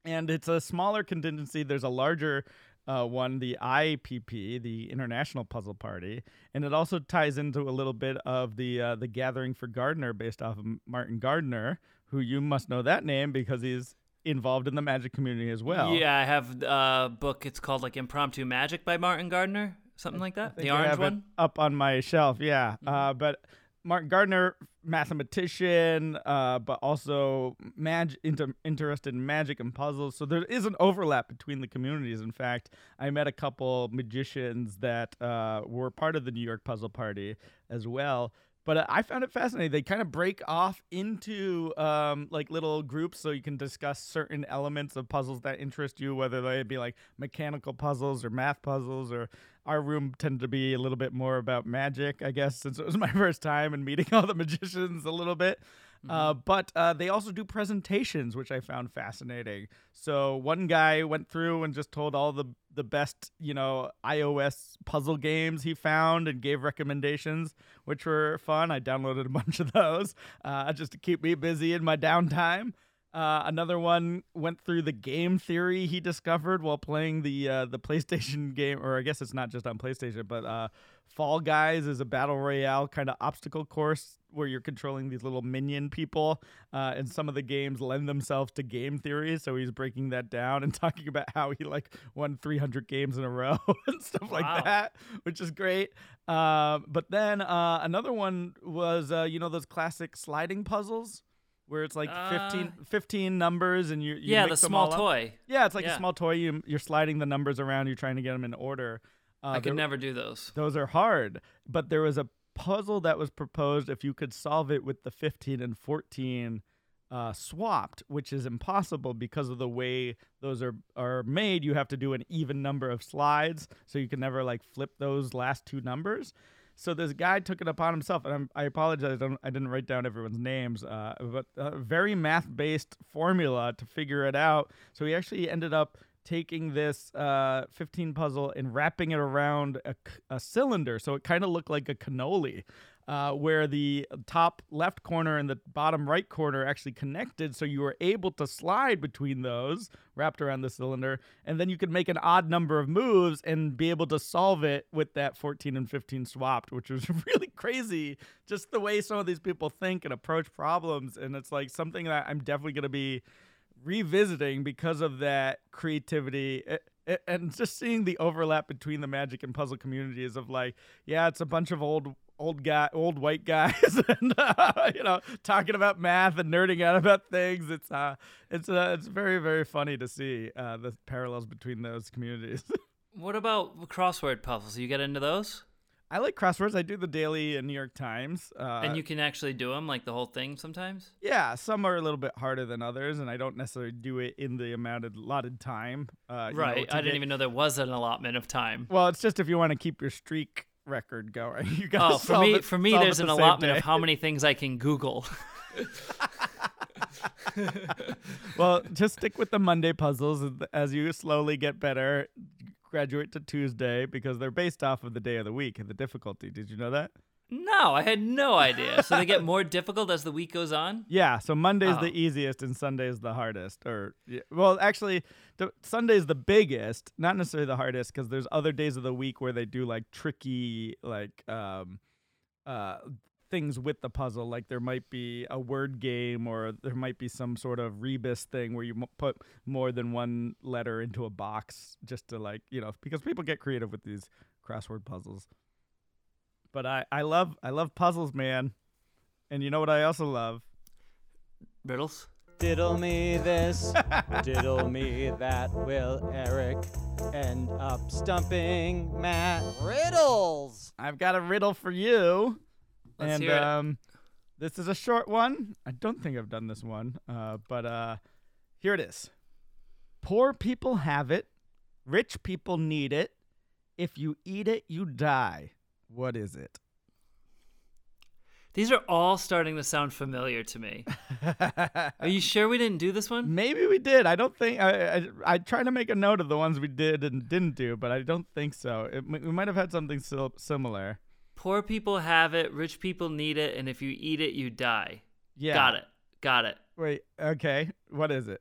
and it's a smaller contingency. There's a larger uh, one, the IPP, the International Puzzle Party, and it also ties into a little bit of the uh, the Gathering for Gardner, based off of Martin Gardner, who you must know that name because he's involved in the magic community as well. Yeah, I have a book. It's called like Impromptu Magic by Martin Gardner, something like that. I The I orange have one. Mm-hmm. up on my shelf. Yeah, uh, but Martin Gardner, mathematician, uh, but also mag- inter- interested in magic and puzzles. So there is an overlap between the communities. In fact, I met a couple magicians that uh, were part of the New York Puzzle Party as well. But uh, I found it fascinating. They kind of break off into um, like little groups so you can discuss certain elements of puzzles that interest you, whether they be like mechanical puzzles or math puzzles. Or our room tended to be a little bit more about magic, I guess, since it was my first time and meeting all the magicians a little bit. Uh, but uh, they also do presentations, which I found fascinating. So one guy went through and just told all the the best, you know, iOS puzzle games he found and gave recommendations, which were fun. I downloaded a bunch of those uh, just to keep me busy in my downtime. Uh, another one went through the game theory he discovered while playing the uh, the PlayStation game, or I guess it's not just on PlayStation, but uh, Fall Guys is a battle royale kind of obstacle course where you're controlling these little minion people, uh, and some of the games lend themselves to game theory. So he's breaking that down and talking about how he like won 300 games in a row and stuff Wow. like that, which is great. Uh, but then uh, another one was uh, you know those classic sliding puzzles where it's like 15, Uh, 15 numbers and you, you yeah, the small all up. toy. Yeah, it's like Yeah. a small toy. You, you're sliding the numbers around. You're trying to get them in order. Uh, I there- could never do those. those are hard. But there was a puzzle that was proposed if you could solve it with the 15 and 14 uh, swapped, which is impossible because of the way those are are made. You have to do an even number of slides, so you can never like flip those last two numbers. So this guy took it upon himself, and I'm, I apologize, I, I didn't write down everyone's names, uh, but a very math-based formula to figure it out. So he actually ended up taking this uh, 15 puzzle and wrapping it around a cylinder, so it kind of looked like a cannoli. Uh, where the top left corner and the bottom right corner actually connected, so you were able to slide between those wrapped around the cylinder, and then you could make an odd number of moves and be able to solve it with that 14 and 15 swapped, which was really crazy. Just the way some of these people think and approach problems, and it's like something that I'm definitely going to be revisiting because of that creativity. And just seeing the overlap between the magic and puzzle communities of like, yeah, it's a bunch of old old guy old white guys and uh, you know talking about math and nerding out about things it's uh it's uh it's very very funny to see uh the parallels between those communities What about crossword puzzles? You get into those, i like crosswords i do the daily uh, new york times uh and you can actually do them, like the whole thing sometimes. yeah some are a little bit harder than others and i don't necessarily do it in the amount of allotted time uh you know, right. I didn't get- even know there was an allotment of time. well it's just if you want to keep your streak record going you gotta Oh, for me, it- for me, there's an same allotment of how many things I can Google. well, just stick with the Monday puzzles as you slowly get better. Graduate to Tuesday because they're based off of the day of the week and the difficulty. Did you know that? No, I had no idea. So they get more difficult as the week goes on? Yeah, so Monday's Oh. the easiest and Sunday's the hardest. Or yeah, well, actually, the, Sunday's the biggest, not necessarily the hardest, because there's other days of the week where they do like tricky, like um, uh, things with the puzzle. Like there might be a word game, or there might be some sort of rebus thing where you m- put more than one letter into a box, just to like you know, because people get creative with these crossword puzzles. But I, I love I love puzzles, man. And you know what I also love? Riddles? Diddle me this, diddle me that. Will Eric end up stumping Matt? Riddles! I've got a riddle for you. Let's and hear it. um this is a short one. I don't think I've done this one. Uh but uh here it is. Poor people have it, rich people need it. If you eat it, you die. What is it? These are all starting to sound familiar to me. Are you sure we didn't do this one? Maybe we did. I don't think I, I I tried to make a note of the ones we did and didn't do, but I don't think so. It, we might have had something sil- similar. Poor people have it, rich people need it, and if you eat it, you die. Yeah. Got it. Got it. Wait. Okay. What is it?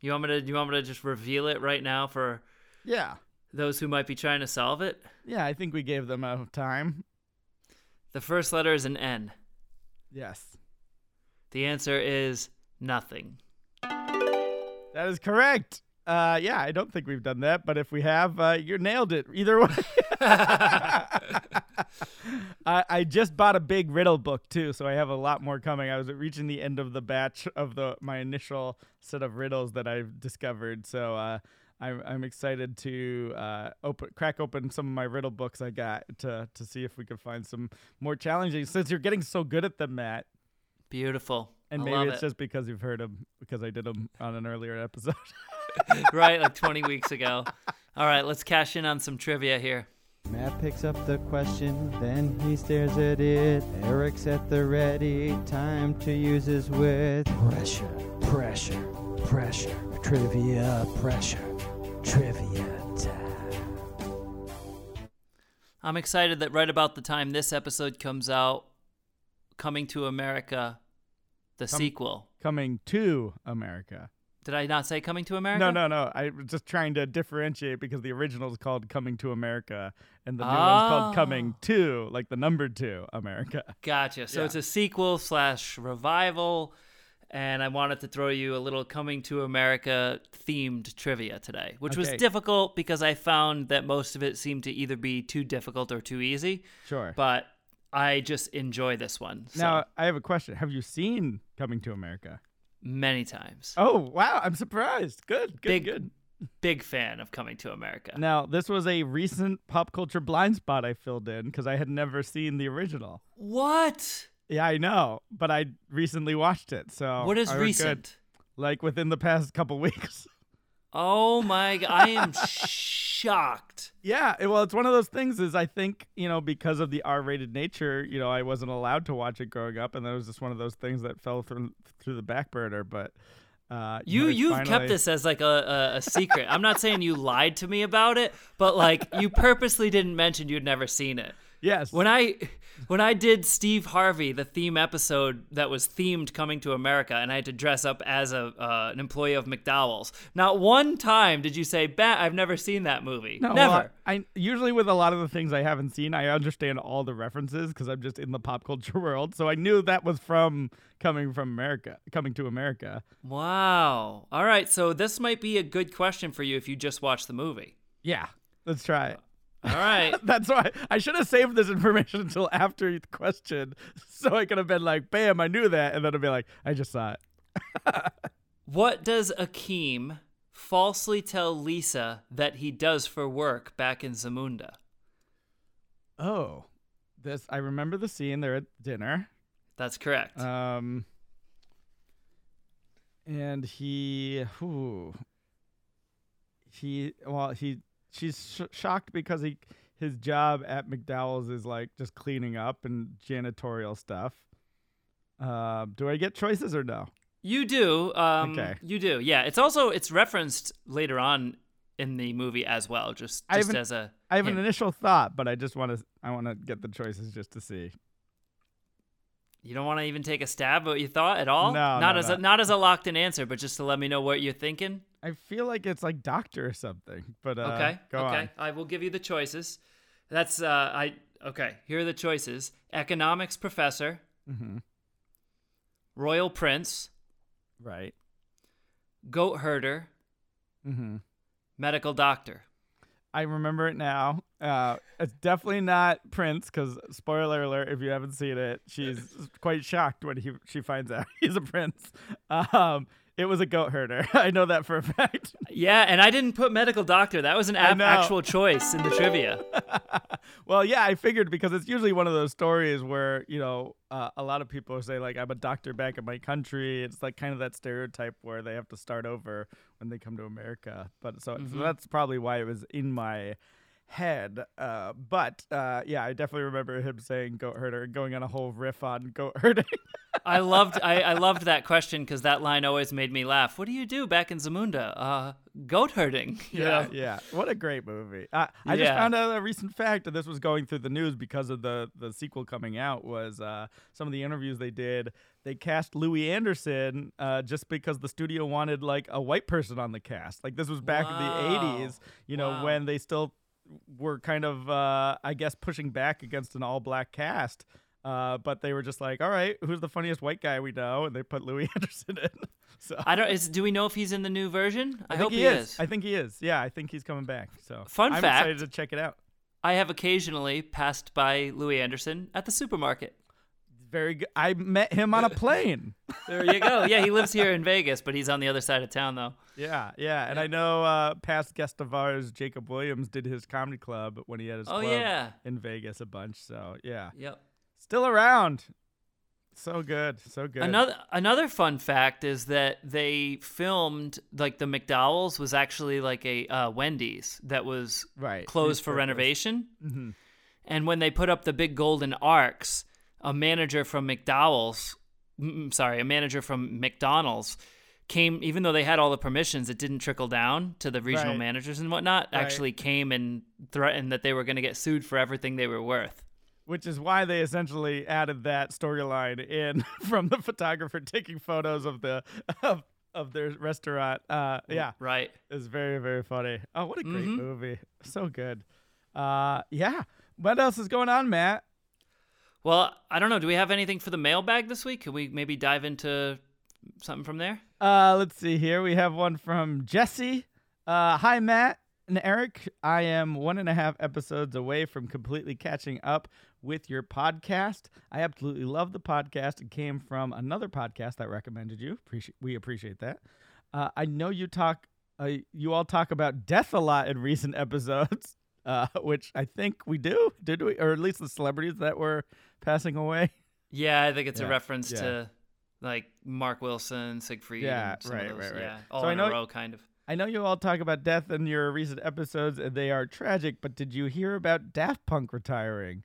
You want me to you want me to just reveal it right now for Yeah. Those who might be trying to solve it? Yeah. I think we gave them enough time. The first letter is an N. Yes. The answer is nothing. That is correct. Uh, yeah, I don't think we've done that, but if we have, uh, you nailed it. Either way. I, I just bought a big riddle book too, so I have a lot more coming. I was reaching the end of the batch of the my initial set of riddles that I've discovered, so uh, I'm I'm excited to uh, open crack open some of my riddle books I got to to see if we could find some more challenging. Since you're getting so good at them, Matt, Beautiful. and I maybe love it's it. just because you've heard them because I did them on an earlier episode. right, like 20 weeks ago. All right, let's cash in on some trivia here. Matt picks up the question, then he stares at it. Eric's at the ready, time to use his wit. Pressure, pressure, pressure. Trivia, pressure, trivia time. I'm excited that right about the time this episode comes out, Coming to America, the Come- sequel. Coming to America. Did I not say Coming to America? No, no, no. I was just trying to differentiate because the original is called Coming to America and the new one's called ah. Coming Oh. to, like the number two America. Gotcha. So Yeah. it's a sequel slash revival, and I wanted to throw you a little Coming to America themed trivia today, which was difficult because I found that most of it seemed to either be too difficult or too easy. Sure. But I just enjoy this one. So now, I have a question. Have you seen Coming to America? many times. Oh, wow. I'm surprised. Good, good, Big- good. Big fan of Coming to America. Now, this was a recent pop culture blind spot I filled in because I had never seen the original. What? Yeah, I know, but I recently watched it. So what is was good. recent? Like within the past couple weeks. Oh my! I am shocked. Yeah, well, it's one of those things. Is I think you know because of the R-rated nature, you know, I wasn't allowed to watch it growing up, and that was just one of those things that fell through through the back burner. But uh, You know, you've finally- kept this as like a, a, a secret. I'm not saying you lied to me about it, but like you purposely didn't mention you'd never seen it. Yes. When I when I did Steve Harvey, the theme episode that was themed coming to America, and I had to dress up as a uh, an employee of McDowell's. Not one time did you say, "Bat, I've never seen that movie." no, never. well, I, I usually with a lot of the things I haven't seen, I understand all the references because I'm just in the pop culture world. So I knew that was from coming from America, coming to America. Wow. All right, so this might be a good question for you if you just watched the movie. Yeah, let's try it. All right. That's why I should have saved this information until after the question, so I could have been like, "Bam, I knew that," and then I'd be like, "I just saw it." What does Akeem falsely tell Lisa that he does for work back in Zamunda? Oh, this I remember the scene. They're at dinner. That's correct. Um, and he, whew, he, well, he, she's sh- shocked because he, his job at McDowell's is like just cleaning up and janitorial stuff. Uh, do I get choices or no? you do. Um, Okay. You do. Yeah. It's also it's referenced later on in the movie as well. Just just haven't- as a I have an initial thought, but I just want to I want to get the choices just to see. You don't want to even take a stab at what you thought at all? No, not no, as no. A, not as a locked in answer, but just to let me know what you're thinking. I feel like it's like doctor or something, but uh, okay. go okay. on. I will give you the choices. That's uh I okay, here are the choices. Economics professor, Mm-hmm. royal prince, Right. goat herder, Mm-hmm. medical doctor. I remember it now. Uh, it's definitely not Prince because spoiler alert: if you haven't seen it, she's quite shocked when he she finds out he's a prince. Um, it was a goat herder. I know that for a fact. Yeah, and I didn't put medical doctor. That was an know. actual choice in the trivia. well, yeah, I figured because it's usually one of those stories where you know uh, a lot of people say like I'm a doctor back in my country. It's like kind of that stereotype where they have to start over when they come to America. But so, so that's probably why it was in my head. Uh, but uh, yeah, I definitely remember him saying goat herder and going on a whole riff on goat herding. I loved I, I loved that question because that line always made me laugh. What do you do back in Zamunda? Uh, goat herding. yeah, know? yeah. What a great movie. Uh, I just found out a recent fact, and this was going through the news because of the the sequel coming out. Was uh, some of the interviews they did? They cast Louie Anderson uh, just because the studio wanted like a white person on the cast. Like this was back in the '80s, you know, Wow. when they still were kind of, uh, I guess, pushing back against an all black cast. Uh, but they were just like, all right, who's the funniest white guy we know? And they put Louie Anderson in. So I don't. Is, do we know if he's in the new version? I, I hope he, he is. I think he is. Yeah, I think he's coming back. So Fun I'm fact- excited to check it out. I have occasionally passed by Louie Anderson at the supermarket. Very good. I met him on a plane. There you go. Yeah, he lives here in Vegas, but he's on the other side of town though. yeah, yeah. And I know uh, past guest of ours, Jacob Williams, did his comedy club when he had his Oh club yeah. in Vegas a bunch. So yeah, Yep. still around. So good, so good. Another another fun fact is that they filmed like the McDowell's was actually like a uh, Wendy's that was right closed for renovation. hmm And when they put up the big golden arcs, a manager from McDowell's, mm, sorry, a manager from McDonald's came, even though they had all the permissions, it didn't trickle down to the regional Right. managers and whatnot, Right. actually came and threatened that they were going to get sued for everything they were worth. Which is why they essentially added that storyline in from the photographer taking photos of the of, of their restaurant. Uh, yeah, Right. It's very, very funny. Oh, what a great Mhm. movie. So good. Uh yeah. What else is going on, Matt? Well, I don't know. Do we have anything for the mailbag this week? Can we maybe dive into something from there? Uh let's see here. We have one from Jesse. Uh hi Matt and Eric. I am one and a half episodes away from completely catching up with your podcast. I absolutely love the podcast. It came from another podcast that recommended you. Appreciate we appreciate that. Uh, I know you talk uh, you all talk about death a lot in recent episodes. Uh, which I think we do, did we? Or at least the celebrities that were passing away. Yeah, I think it's Yeah, a reference yeah. to like Mark Wilson, Siegfried, Yeah, and some right, of those, right, right. yeah, all So I know- a row, kind of. I know you all talk about death in your recent episodes, and they are tragic. But did you hear about Daft Punk retiring?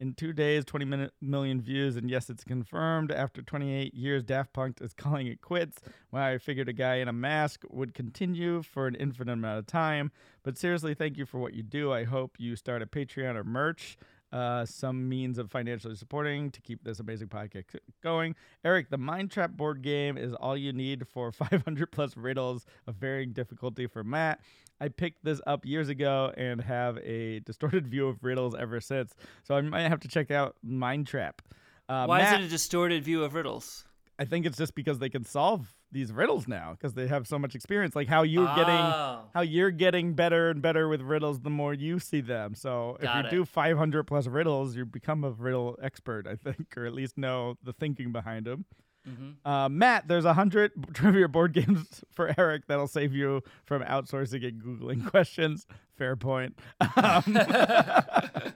In two days, 20 minute, million views, and yes, it's confirmed. After 28 years, Daft Punk is calling it quits. Well, I figured a guy in a mask would continue for an infinite amount of time. But seriously, thank you for what you do. I hope you start a Patreon or merch, uh, some means of financially supporting to keep this amazing podcast going. Eric, the Mind Trap board game is all you need for 500 plus riddles of varying difficulty for Matt. I picked this up years ago and have a distorted view of riddles ever since. So I might have to check out Mind Trap. Uh, Why Matt, is it a distorted view of riddles? I think it's just because they can solve these riddles now because they have so much experience. Like how you're getting Oh. how you're getting better and better with riddles the more you see them. So Got if it. you do 500 plus riddles, you become a riddle expert, I think, or at least know the thinking behind them. Mhm. Uh, Matt, there's a hundred trivia board games for Eric that'll save you from outsourcing and googling questions. Fair point. Um,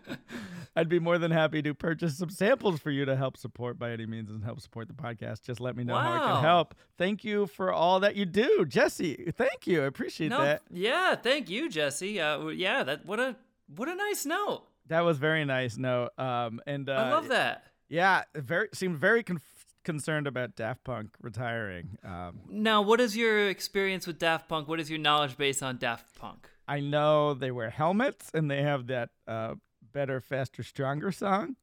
I'd be more than happy to purchase some samples for you to help support by any means and help support the podcast. Just let me know how I can help. Thank you for all that you do, Jesse. Thank you. I appreciate No, that. yeah, thank you, Jesse. Uh, yeah, that what a what a nice note. That was very nice. note. um, and uh, I love that. Yeah, very seemed very conf- concerned about Daft Punk retiring. Um, Now, what is your experience with Daft Punk? What is your knowledge base on Daft Punk? I know they wear helmets and they have that uh, "Better, Faster, Stronger" song.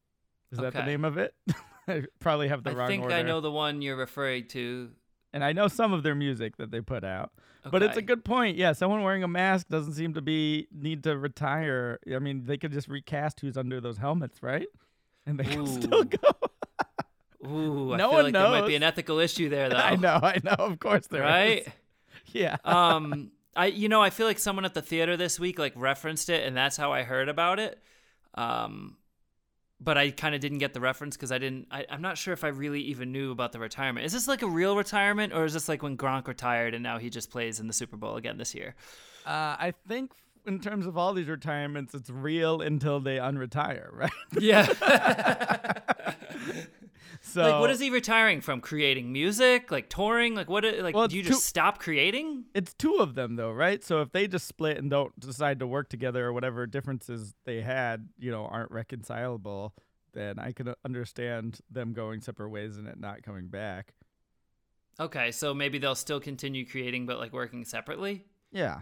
Is that the name of it? I probably have the I wrong I think order. I know the one you're referring to. and I know some of their music that they put out. But it's a good point. Yeah, someone wearing a mask doesn't seem to be need to retire. I mean, they could just recast who's under those helmets, right? And they can still go. Ooh, I No feel one like there might be an ethical issue there, though. I know, I know. Of course there is. right? Yeah. um, I you know I feel like someone at the theater this week like referenced it, and that's how I heard about it. Um, but I kind of didn't get the reference because I didn't. I, I'm not sure if I really even knew about the retirement. Is this like a real retirement, or is this like when Gronk retired and now he just plays in the Super Bowl again this year? Uh, I think in terms of all these retirements, it's real until they unretire, right? Yeah. So like, what is he retiring from? Creating music, like touring, like what? Like, Well, do you just stop creating? It's two of them though, right? So if they just split and don't decide to work together or whatever differences they had, you know, aren't reconcilable, then I could understand them going separate ways and it not coming back. Okay, so maybe they'll still continue creating, but like working separately. Yeah.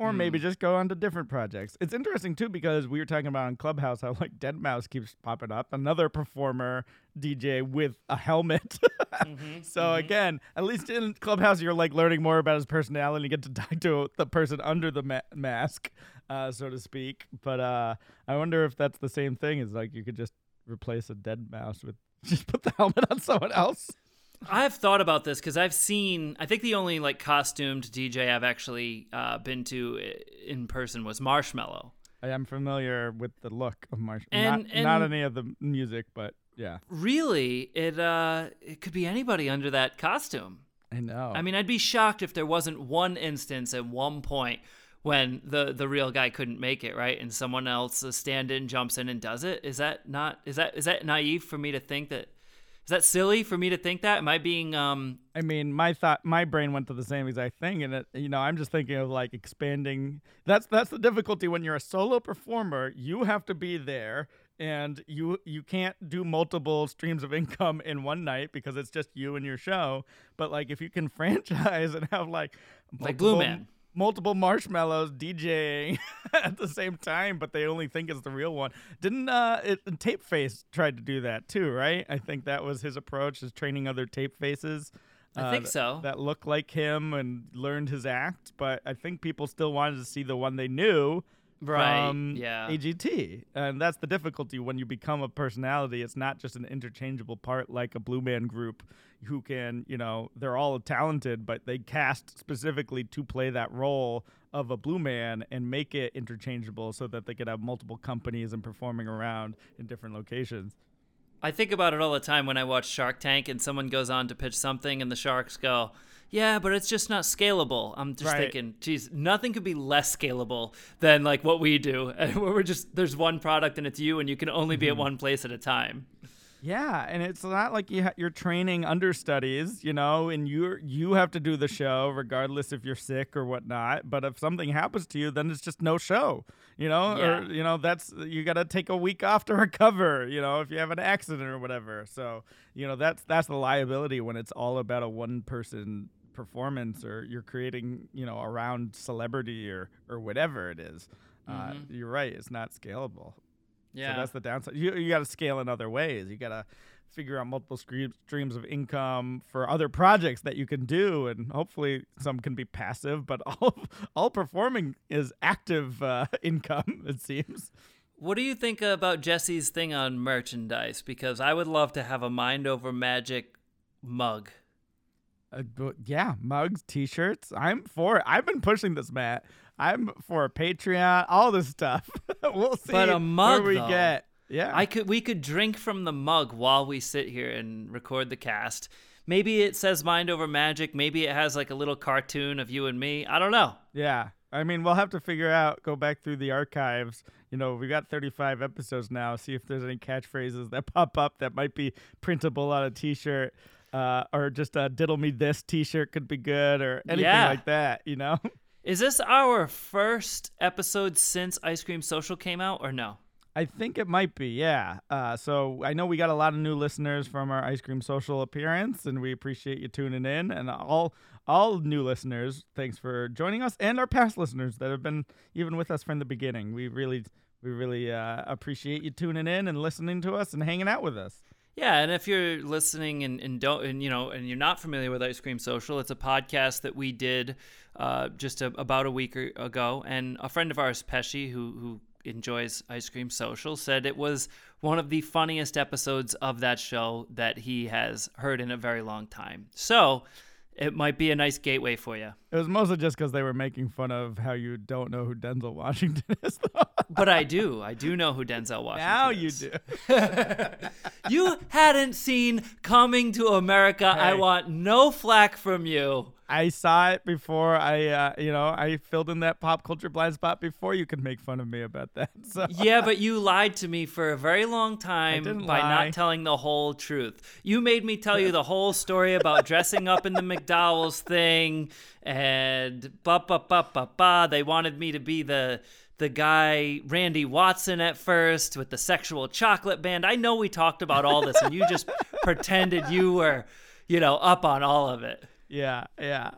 Or Hmm. maybe just go on to different projects. It's interesting too because we were talking about on Clubhouse how like deadmau5 keeps popping up, another performer DJ with a helmet. Mhm, so mhm. again, at least in Clubhouse, you're like learning more about his personality. You get to talk to the person under the ma- mask, uh, so to speak. But uh, I wonder if that's the same thing. Is like you could just replace a deadmau5 with just put the helmet on someone else. I've thought about this because I've seen. I think the only like costumed DJ I've actually uh, been to in person was Marshmello. I am familiar with the look of Marsh. And- not, not any of the music, but yeah, Really, it uh, it could be anybody under that costume. I know. I mean, I'd be shocked if there wasn't one instance at one point when the the real guy couldn't make it, right? And someone else, a stand-in, jumps in and does it. Is that not? Is that is that naive for me to think that? Is that silly for me to think that? Am I being um? I mean, my thought, my brain went to the same exact thing, and it, you know, I'm just thinking of like expanding. That's that's the difficulty when you're a solo performer. You have to be there, and you you can't do multiple streams of income in one night because it's just you and your show. But like, if you can franchise and have like Like Blue Man. Multiple marshmallows DJing at the same time, but they only think it's the real one. Didn't uh, it, Tape Face tried to do that too, right? I think that was his approach, is training other tape faces. I uh, think th- so. That looked like him and learned his act, but I think people still wanted to see the one they knew Right, from yeah. AGT, and that's the difficulty when you become a personality. It's not just an interchangeable part like a Blue Man group who can, you know, they're all talented, but they cast specifically to play that role of a Blue Man and make it interchangeable so that they could have multiple companies and performing around in different locations. I think about it all the time when I watch Shark Tank and someone goes on to pitch something and the sharks go, "Yeah, but it's just not scalable." I'm just Right. thinking, geez, nothing could be less scalable than like what we do. And we're just there's one product and it's you, and you can only be at mm-hmm. one place at a time. Yeah, and it's not like you ha- you're training understudies, you know, and you you have to do the show regardless if you're sick or whatnot. But if something happens to you, then it's just no show, you know, Yeah. or you know that's you got to take a week off to recover, you know, if you have an accident or whatever. So you know that's that's the liability when it's all about a one person performance or you're creating, you know, around celebrity or or whatever it is. Uh, you're right; it's not scalable. Yeah. So that's the downside. You you got to scale in other ways. You got to figure out multiple streams of income for other projects that you can do, and hopefully some can be passive. But all all performing is active uh, income. It seems. What do you think about Jesse's thing on merchandise? Because I would love to have a mind over magic mug. Uh, yeah, mugs, t-shirts. I'm for it. I've been pushing this, Matt. I'm for Patreon, all this stuff. we'll see But a mug, where we though. get. Yeah, I could we could drink from the mug while we sit here and record the cast. Maybe it says mind over magic. Maybe it has like a little cartoon of you and me. I don't know. Yeah. I mean, we'll have to figure out, go back through the archives. You know, we got 35 episodes now. See if there's any catchphrases that pop up that might be printable on a t shirt. Uh, or just a diddle me this t shirt could be good or anything Yeah. like that, you know? Is this our first episode since Ice Cream Social came out or no? I think it might be, yeah. Uh, so I know we got a lot of new listeners from our ice cream social appearance, and we appreciate you tuning in. And all all new listeners, thanks for joining us, and our past listeners that have been even with us from the beginning. We really we really uh, appreciate you tuning in and listening to us and hanging out with us. Yeah, and if you're listening and, and don't and you know and you're not familiar with Ice Cream Social, it's a podcast that we did uh, just a, about a week ago, and a friend of ours, Pesci, who who enjoys Ice Cream Social, said it was one of the funniest episodes of that show that he has heard in a very long time. So it might be a nice gateway for you. It was mostly just because they were making fun of how you don't know who Denzel Washington is. But I do. I do know who Denzel Washington now is. Now you do. you hadn't seen Coming to America. Hey. I want no flack from you. I saw it before I, uh, you know, I filled in that pop culture blind spot before you could make fun of me about that. So. Yeah, but you lied to me for a very long time by lie. not telling the whole truth. You made me tell you the whole story about dressing up in the McDowell's thing and ba ba ba ba ba. They wanted me to be the the guy Randy Watson at first with the sexual chocolate band. I know we talked about all this, and you just pretended you were, you know, up on all of it. Yeah, yeah.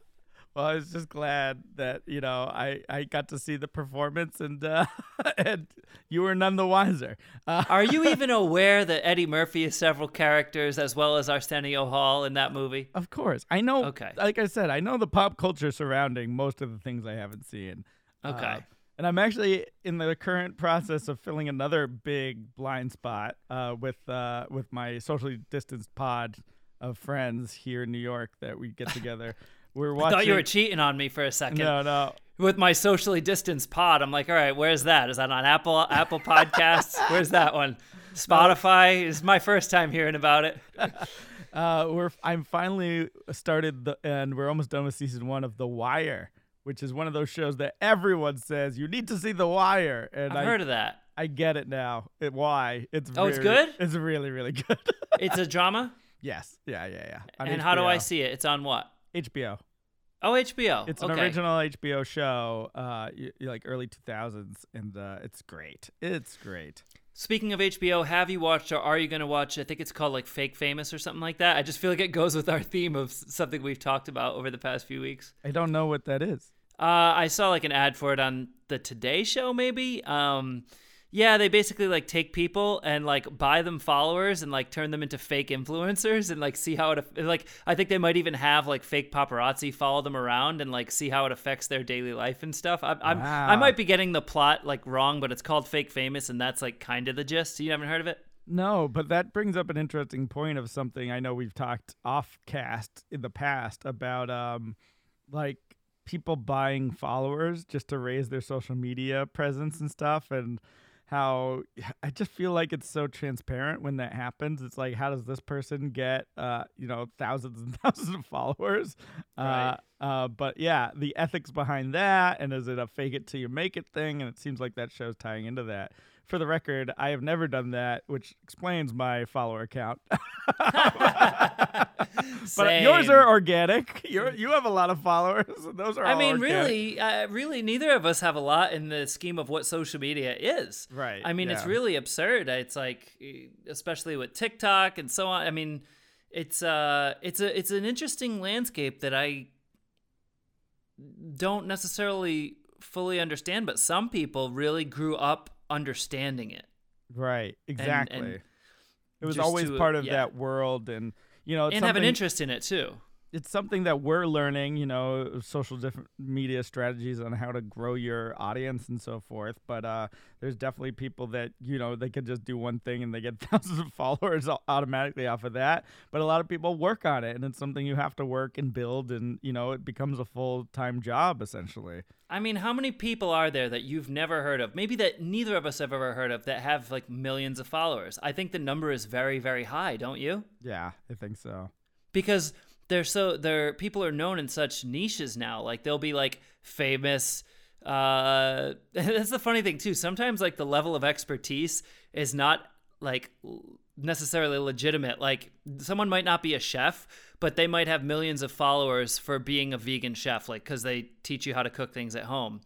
Well, I was just glad that you know I, I got to see the performance and uh, and you were none the wiser. Uh, Are you even aware that Eddie Murphy is several characters as well as Arsenio Hall in that movie? Of course, I know. Okay, like I said, I know the pop culture surrounding most of the things I haven't seen. Okay. Uh, and I'm actually in the current process of filling another big blind spot uh, with uh, with my socially distanced pod of friends here in New York that we get together. We're watching. I thought you were cheating on me for a second. No, no. With my socially distanced pod, I'm like, all right, where's that? Is that on Apple Apple Podcasts? where's that one? Spotify is my first time hearing about it. uh, we're I'm finally started the and we're almost done with season one of The Wire, which is one of those shows that everyone says you need to see The Wire. And I've I, heard of that. I get it now. It, why? It's oh, really, it's good. It's really really good. it's a drama. Yes. Yeah. Yeah. Yeah. On and HBO. how do I see it? It's on what? HBO. Oh, HBO. It's an original HBO show, uh, y- like early 2000s, and uh, it's great. It's great. Speaking of HBO, have you watched or are you going to watch? I think it's called like Fake Famous or something like that. I just feel like it goes with our theme of something we've talked about over the past few weeks. I don't know what that is. Uh, I saw like an ad for it on the Today Show, maybe. Um, yeah, they basically like take people and like buy them followers and like turn them into fake influencers and like see how it like I think they might even have like fake paparazzi follow them around and like see how it affects their daily life and stuff. I, I'm Wow. I might be getting the plot like wrong, but it's called Fake Famous and that's like kind of the gist. You haven't heard of it? No, but that brings up an interesting point of something I know we've talked off cast in the past about um like people buying followers just to raise their social media presence and stuff and how I just feel like it's so transparent when that happens. It's like how does this person get uh you know thousands and thousands of followers? Right. Uh uh but yeah, the ethics behind that and is it a fake it till you make it thing and it seems like that show's tying into that. For the record, I have never done that, which explains my follower count. but yours are organic. You you have a lot of followers. Those are I all mean, organic. really, uh, really, neither of us have a lot in the scheme of what social media is. Right, I mean, it's really absurd. It's like, especially with TikTok and so on. I mean, it's uh, it's a it's an interesting landscape that I don't necessarily fully understand, but some people really grew up understanding it. Right, exactly. and it was always to, part of yeah. that world, and you know, it's and have an interest in it too. It's something that we're learning, you know, social different media strategies on how to grow your audience and so forth. But uh, there's definitely people that you know they could just do one thing and they get thousands of followers automatically off of that. But a lot of people work on it, and it's something you have to work and build, and you know, it becomes a full time job essentially. I mean, how many people are there that you've never heard of? Maybe that neither of us have ever heard of that have like millions of followers. I think the number is very, very high, don't you? Yeah, I think so. Because they're so they're people are known in such niches now. Like they'll be like famous. Uh, that's the funny thing too. Sometimes like the level of expertise is not like necessarily legitimate. Like someone might not be a chef, but they might have millions of followers for being a vegan chef, like because they teach you how to cook things at home,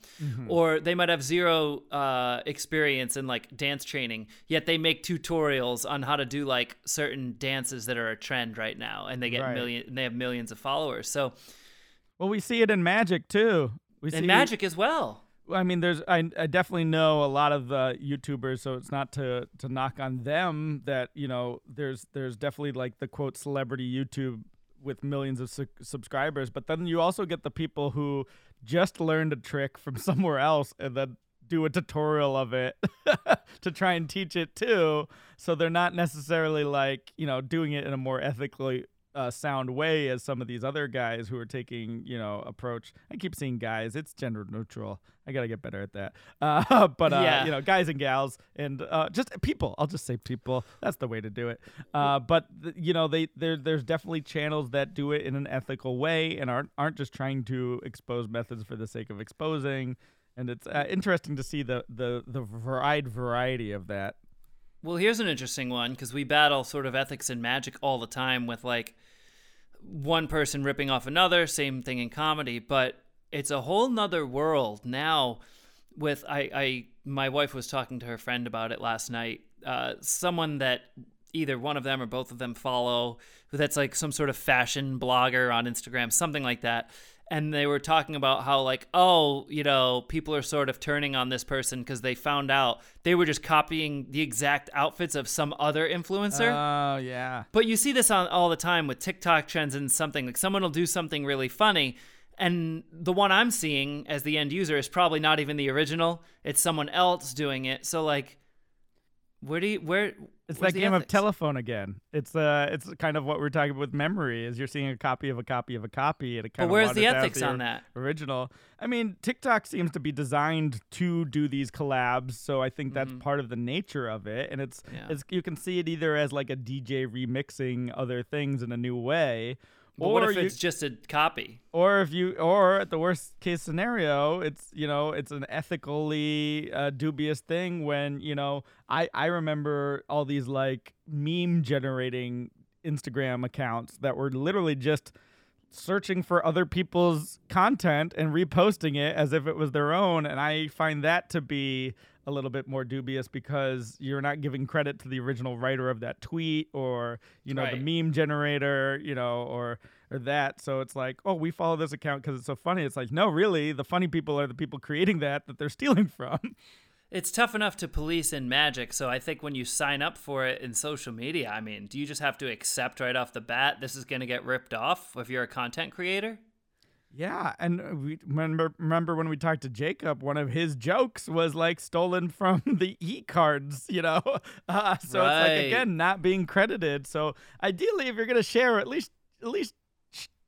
or they might have zero uh, experience in like dance training, yet they make tutorials on how to do like certain dances that are a trend right now, and they get Right. million, they have millions of followers. So Well, we see it in magic too. We see and magic as well. I mean, there's I, I definitely know a lot of the YouTubers, so it's not to to knock on them that you know there's there's definitely like the quote celebrity YouTube with millions of su- subscribers, but then you also get the people who just learned a trick from somewhere else and then do a tutorial of it to try and teach it too. So they're not necessarily like you know doing it in a more ethically uh, sound way as some of these other guys who are taking you know approach. I keep seeing guys. It's gender neutral. I gotta get better at that. Uh, but uh, Yeah. you know, guys and gals and uh, just people. I'll just say people. That's the way to do it. Uh, but th- you know, they there there's definitely channels that do it in an ethical way and aren't aren't just trying to expose methods for the sake of exposing. And it's uh, interesting to see the the the wide variety of that. Well, here's an interesting one because we battle sort of ethics and magic all the time with like one person ripping off another, same thing in comedy, but it's a whole nother world now with I, I my wife was talking to her friend about it last night. Uh, someone that either one of them or both of them follow who that's like some sort of fashion blogger on Instagram, something like that. And they were talking about how like, oh, you know, people are sort of turning on this person because they found out they were just copying the exact outfits of some other influencer. Oh yeah. But you see this on all the time with TikTok trends and something like someone will do something really funny, and the one I'm seeing as the end user is probably not even the original. It's someone else doing it. So like, where do you where? It's that game of telephone again. It's uh, it's kind of what we're talking about with memory. Is you're seeing a copy of a copy of a copy, and it kind But of where's the ethics the on that? Original. I mean, TikTok seems to be designed to do these collabs, so I think that's part of the nature of it. And it's, Mm-hmm. Yeah. it's you can see it either as like a DJ remixing other things in a new way, But or what if you, it's just a copy? or if you or at the worst case scenario it's you know it's an ethically uh, dubious thing when you know i i remember all these like meme generating instagram accounts that were literally just searching for other people's content and reposting it as if it was their own and i find that to be a little bit more dubious because you're not giving credit to the original writer of that tweet or you know Right. the meme generator you know or or that so it's like oh we follow this account because it's so funny it's like no really the funny people are the people creating that that they're stealing from It's tough enough to police in Magic, so I think when you sign up for it in social media, I mean, do you just have to accept right off the bat this is going to get ripped off if you're a content creator? Yeah, and uh, we remember remember when we talked to Jacob, one of his jokes was like stolen from the e cards, you know. Uh, so it's like again not being credited. So ideally, if you're gonna share, at least at least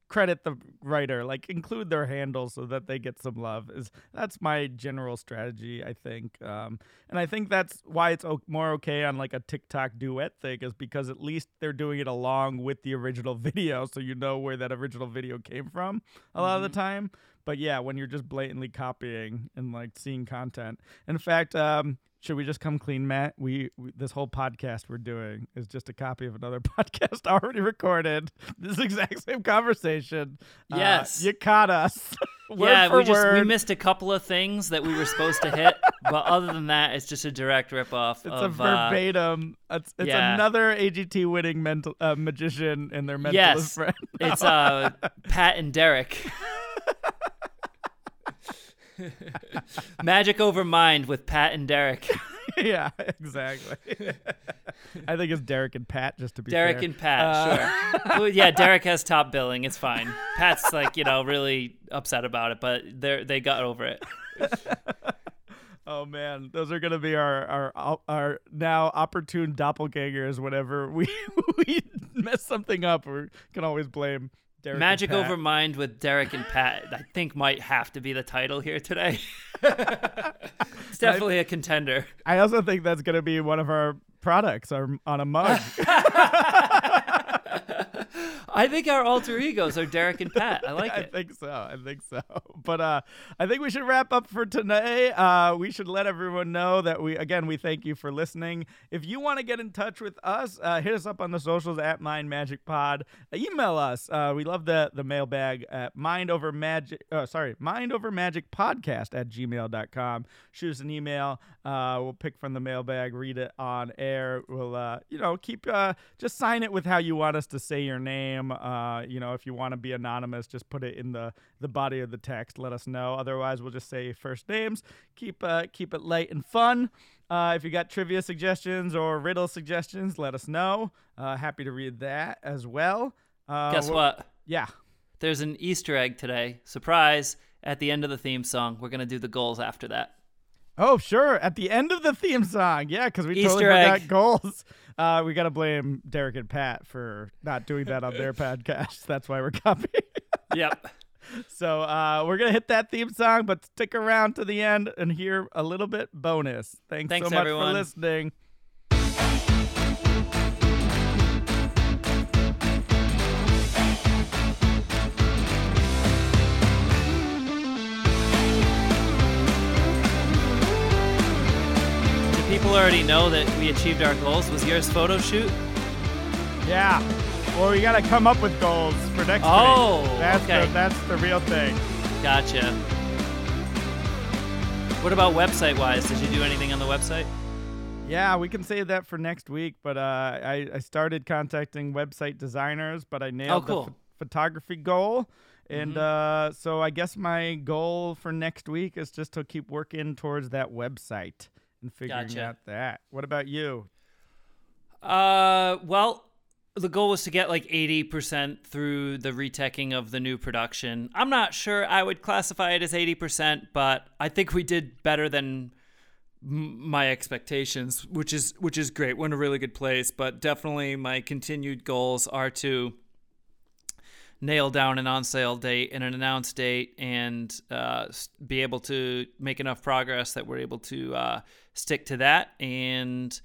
credit the writer, like include their handle so that they get some love. Is that's my general strategy, I think. Um, and I think that's why it's o- more okay on like a TikTok duet thing, is because at least they're doing it along with the original video, so you know where that original video came from a lot of the time. But yeah, when you're just blatantly copying and like seeing content. In fact, um, should we just come clean, Matt? We, we this whole podcast we're doing is just a copy of another podcast already recorded. This exact same conversation. Uh, Yes. you caught us. word yeah, we just we missed a couple of things that we were supposed to hit, but other than that, it's just a direct ripoff It's of a uh, verbatim. it's it's yeah. another AGT winning mental uh, magician and their mentalist Yes, friend. it's uh Pat and Derek. Magic over mind with Pat and Derek. yeah, exactly. I think it's Derek and Pat, just to be Derek fair. and Pat, Uh, sure. Yeah, Derek has top billing. It's fine. Pat's like, you know, really upset about it, but they they got over it. Oh man, those are gonna be our our our now opportune doppelgangers. Whenever we we mess something up, we can always blame Derek. Magic over mind with Derek and Pat. I think might have to be the title here today. it's definitely a contender. I also think that's gonna be one of our products our, on a mug. I think our alter egos are Derek and Pat. I like I it. I think so. I think so. But uh, I think we should wrap up for today. Uh, we should let everyone know that we again we thank you for listening. If you want to get in touch with us, uh, hit us up on the socials at Mind Magic Pod. email us. Uh, we love the the mailbag at Mind Over Magic. Uh, sorry, Mind Over Magic Podcast at gmail.com. Shoot us an email. Uh, we'll pick from the mailbag, read it on air. We'll uh, you know keep uh, just sign it with how you want us to say your name. Uh, you know if you want to be anonymous, just put it in the the body of the text. Let us know. Otherwise, we'll just say first names. Keep uh, keep it light and fun. Uh, if you got trivia suggestions or riddle suggestions, let us know. Uh, happy to read that as well. Uh, Guess what? Yeah. There's an Easter egg today. Surprise! At the end of the theme song, we're gonna do the goals after that. Oh, sure. At the end of the theme song. Yeah, because we totally Easter forgot goals. Uh, we got to blame Derek and Pat for not doing that on their podcast. That's why we're copying. Yep. so uh, we're going to hit that theme song, but stick around to the end and hear a little bit bonus. Thanks, Thanks, so much everyone. for listening. People already know that we achieved our goals? Was yours photo shoot? Yeah. Well, we got to come up with goals for next Oh, week. That's okay. The, that's the real thing. Gotcha. What about website wise? Did you do anything on the website? Yeah, we can save that for next week. But uh, I, I started contacting website designers, but I nailed Oh, cool. the ph- photography goal. And Mm-hmm. uh, so I guess my goal for next week is just to keep working towards that website and figuring Gotcha. out that. What about you? Uh, well, the goal was to get like 80% through the reteching of the new production. I'm not sure I would classify it as 80%, but I think we did better than my expectations, which is which is great. We're in a really good place, but definitely my continued goals are to nail down an on sale date and an announced date and uh, be able to make enough progress that we're able to uh, stick to that and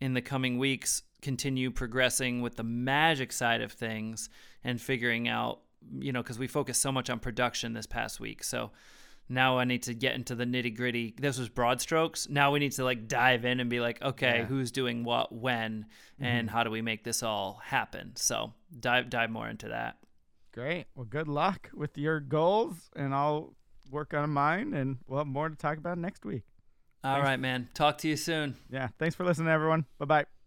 in the coming weeks continue progressing with the magic side of things and figuring out you know because we focused so much on production this past week so now i need to get into the nitty gritty this was broad strokes now we need to like dive in and be like okay Yeah. who's doing what when mm-hmm. and how do we make this all happen so dive dive more into that Great. Well, good luck with your goals, and I'll work on mine, and we'll have more to talk about next week. All Thanks. right man talk to you soon Yeah. Thanks for listening, everyone. Bye bye.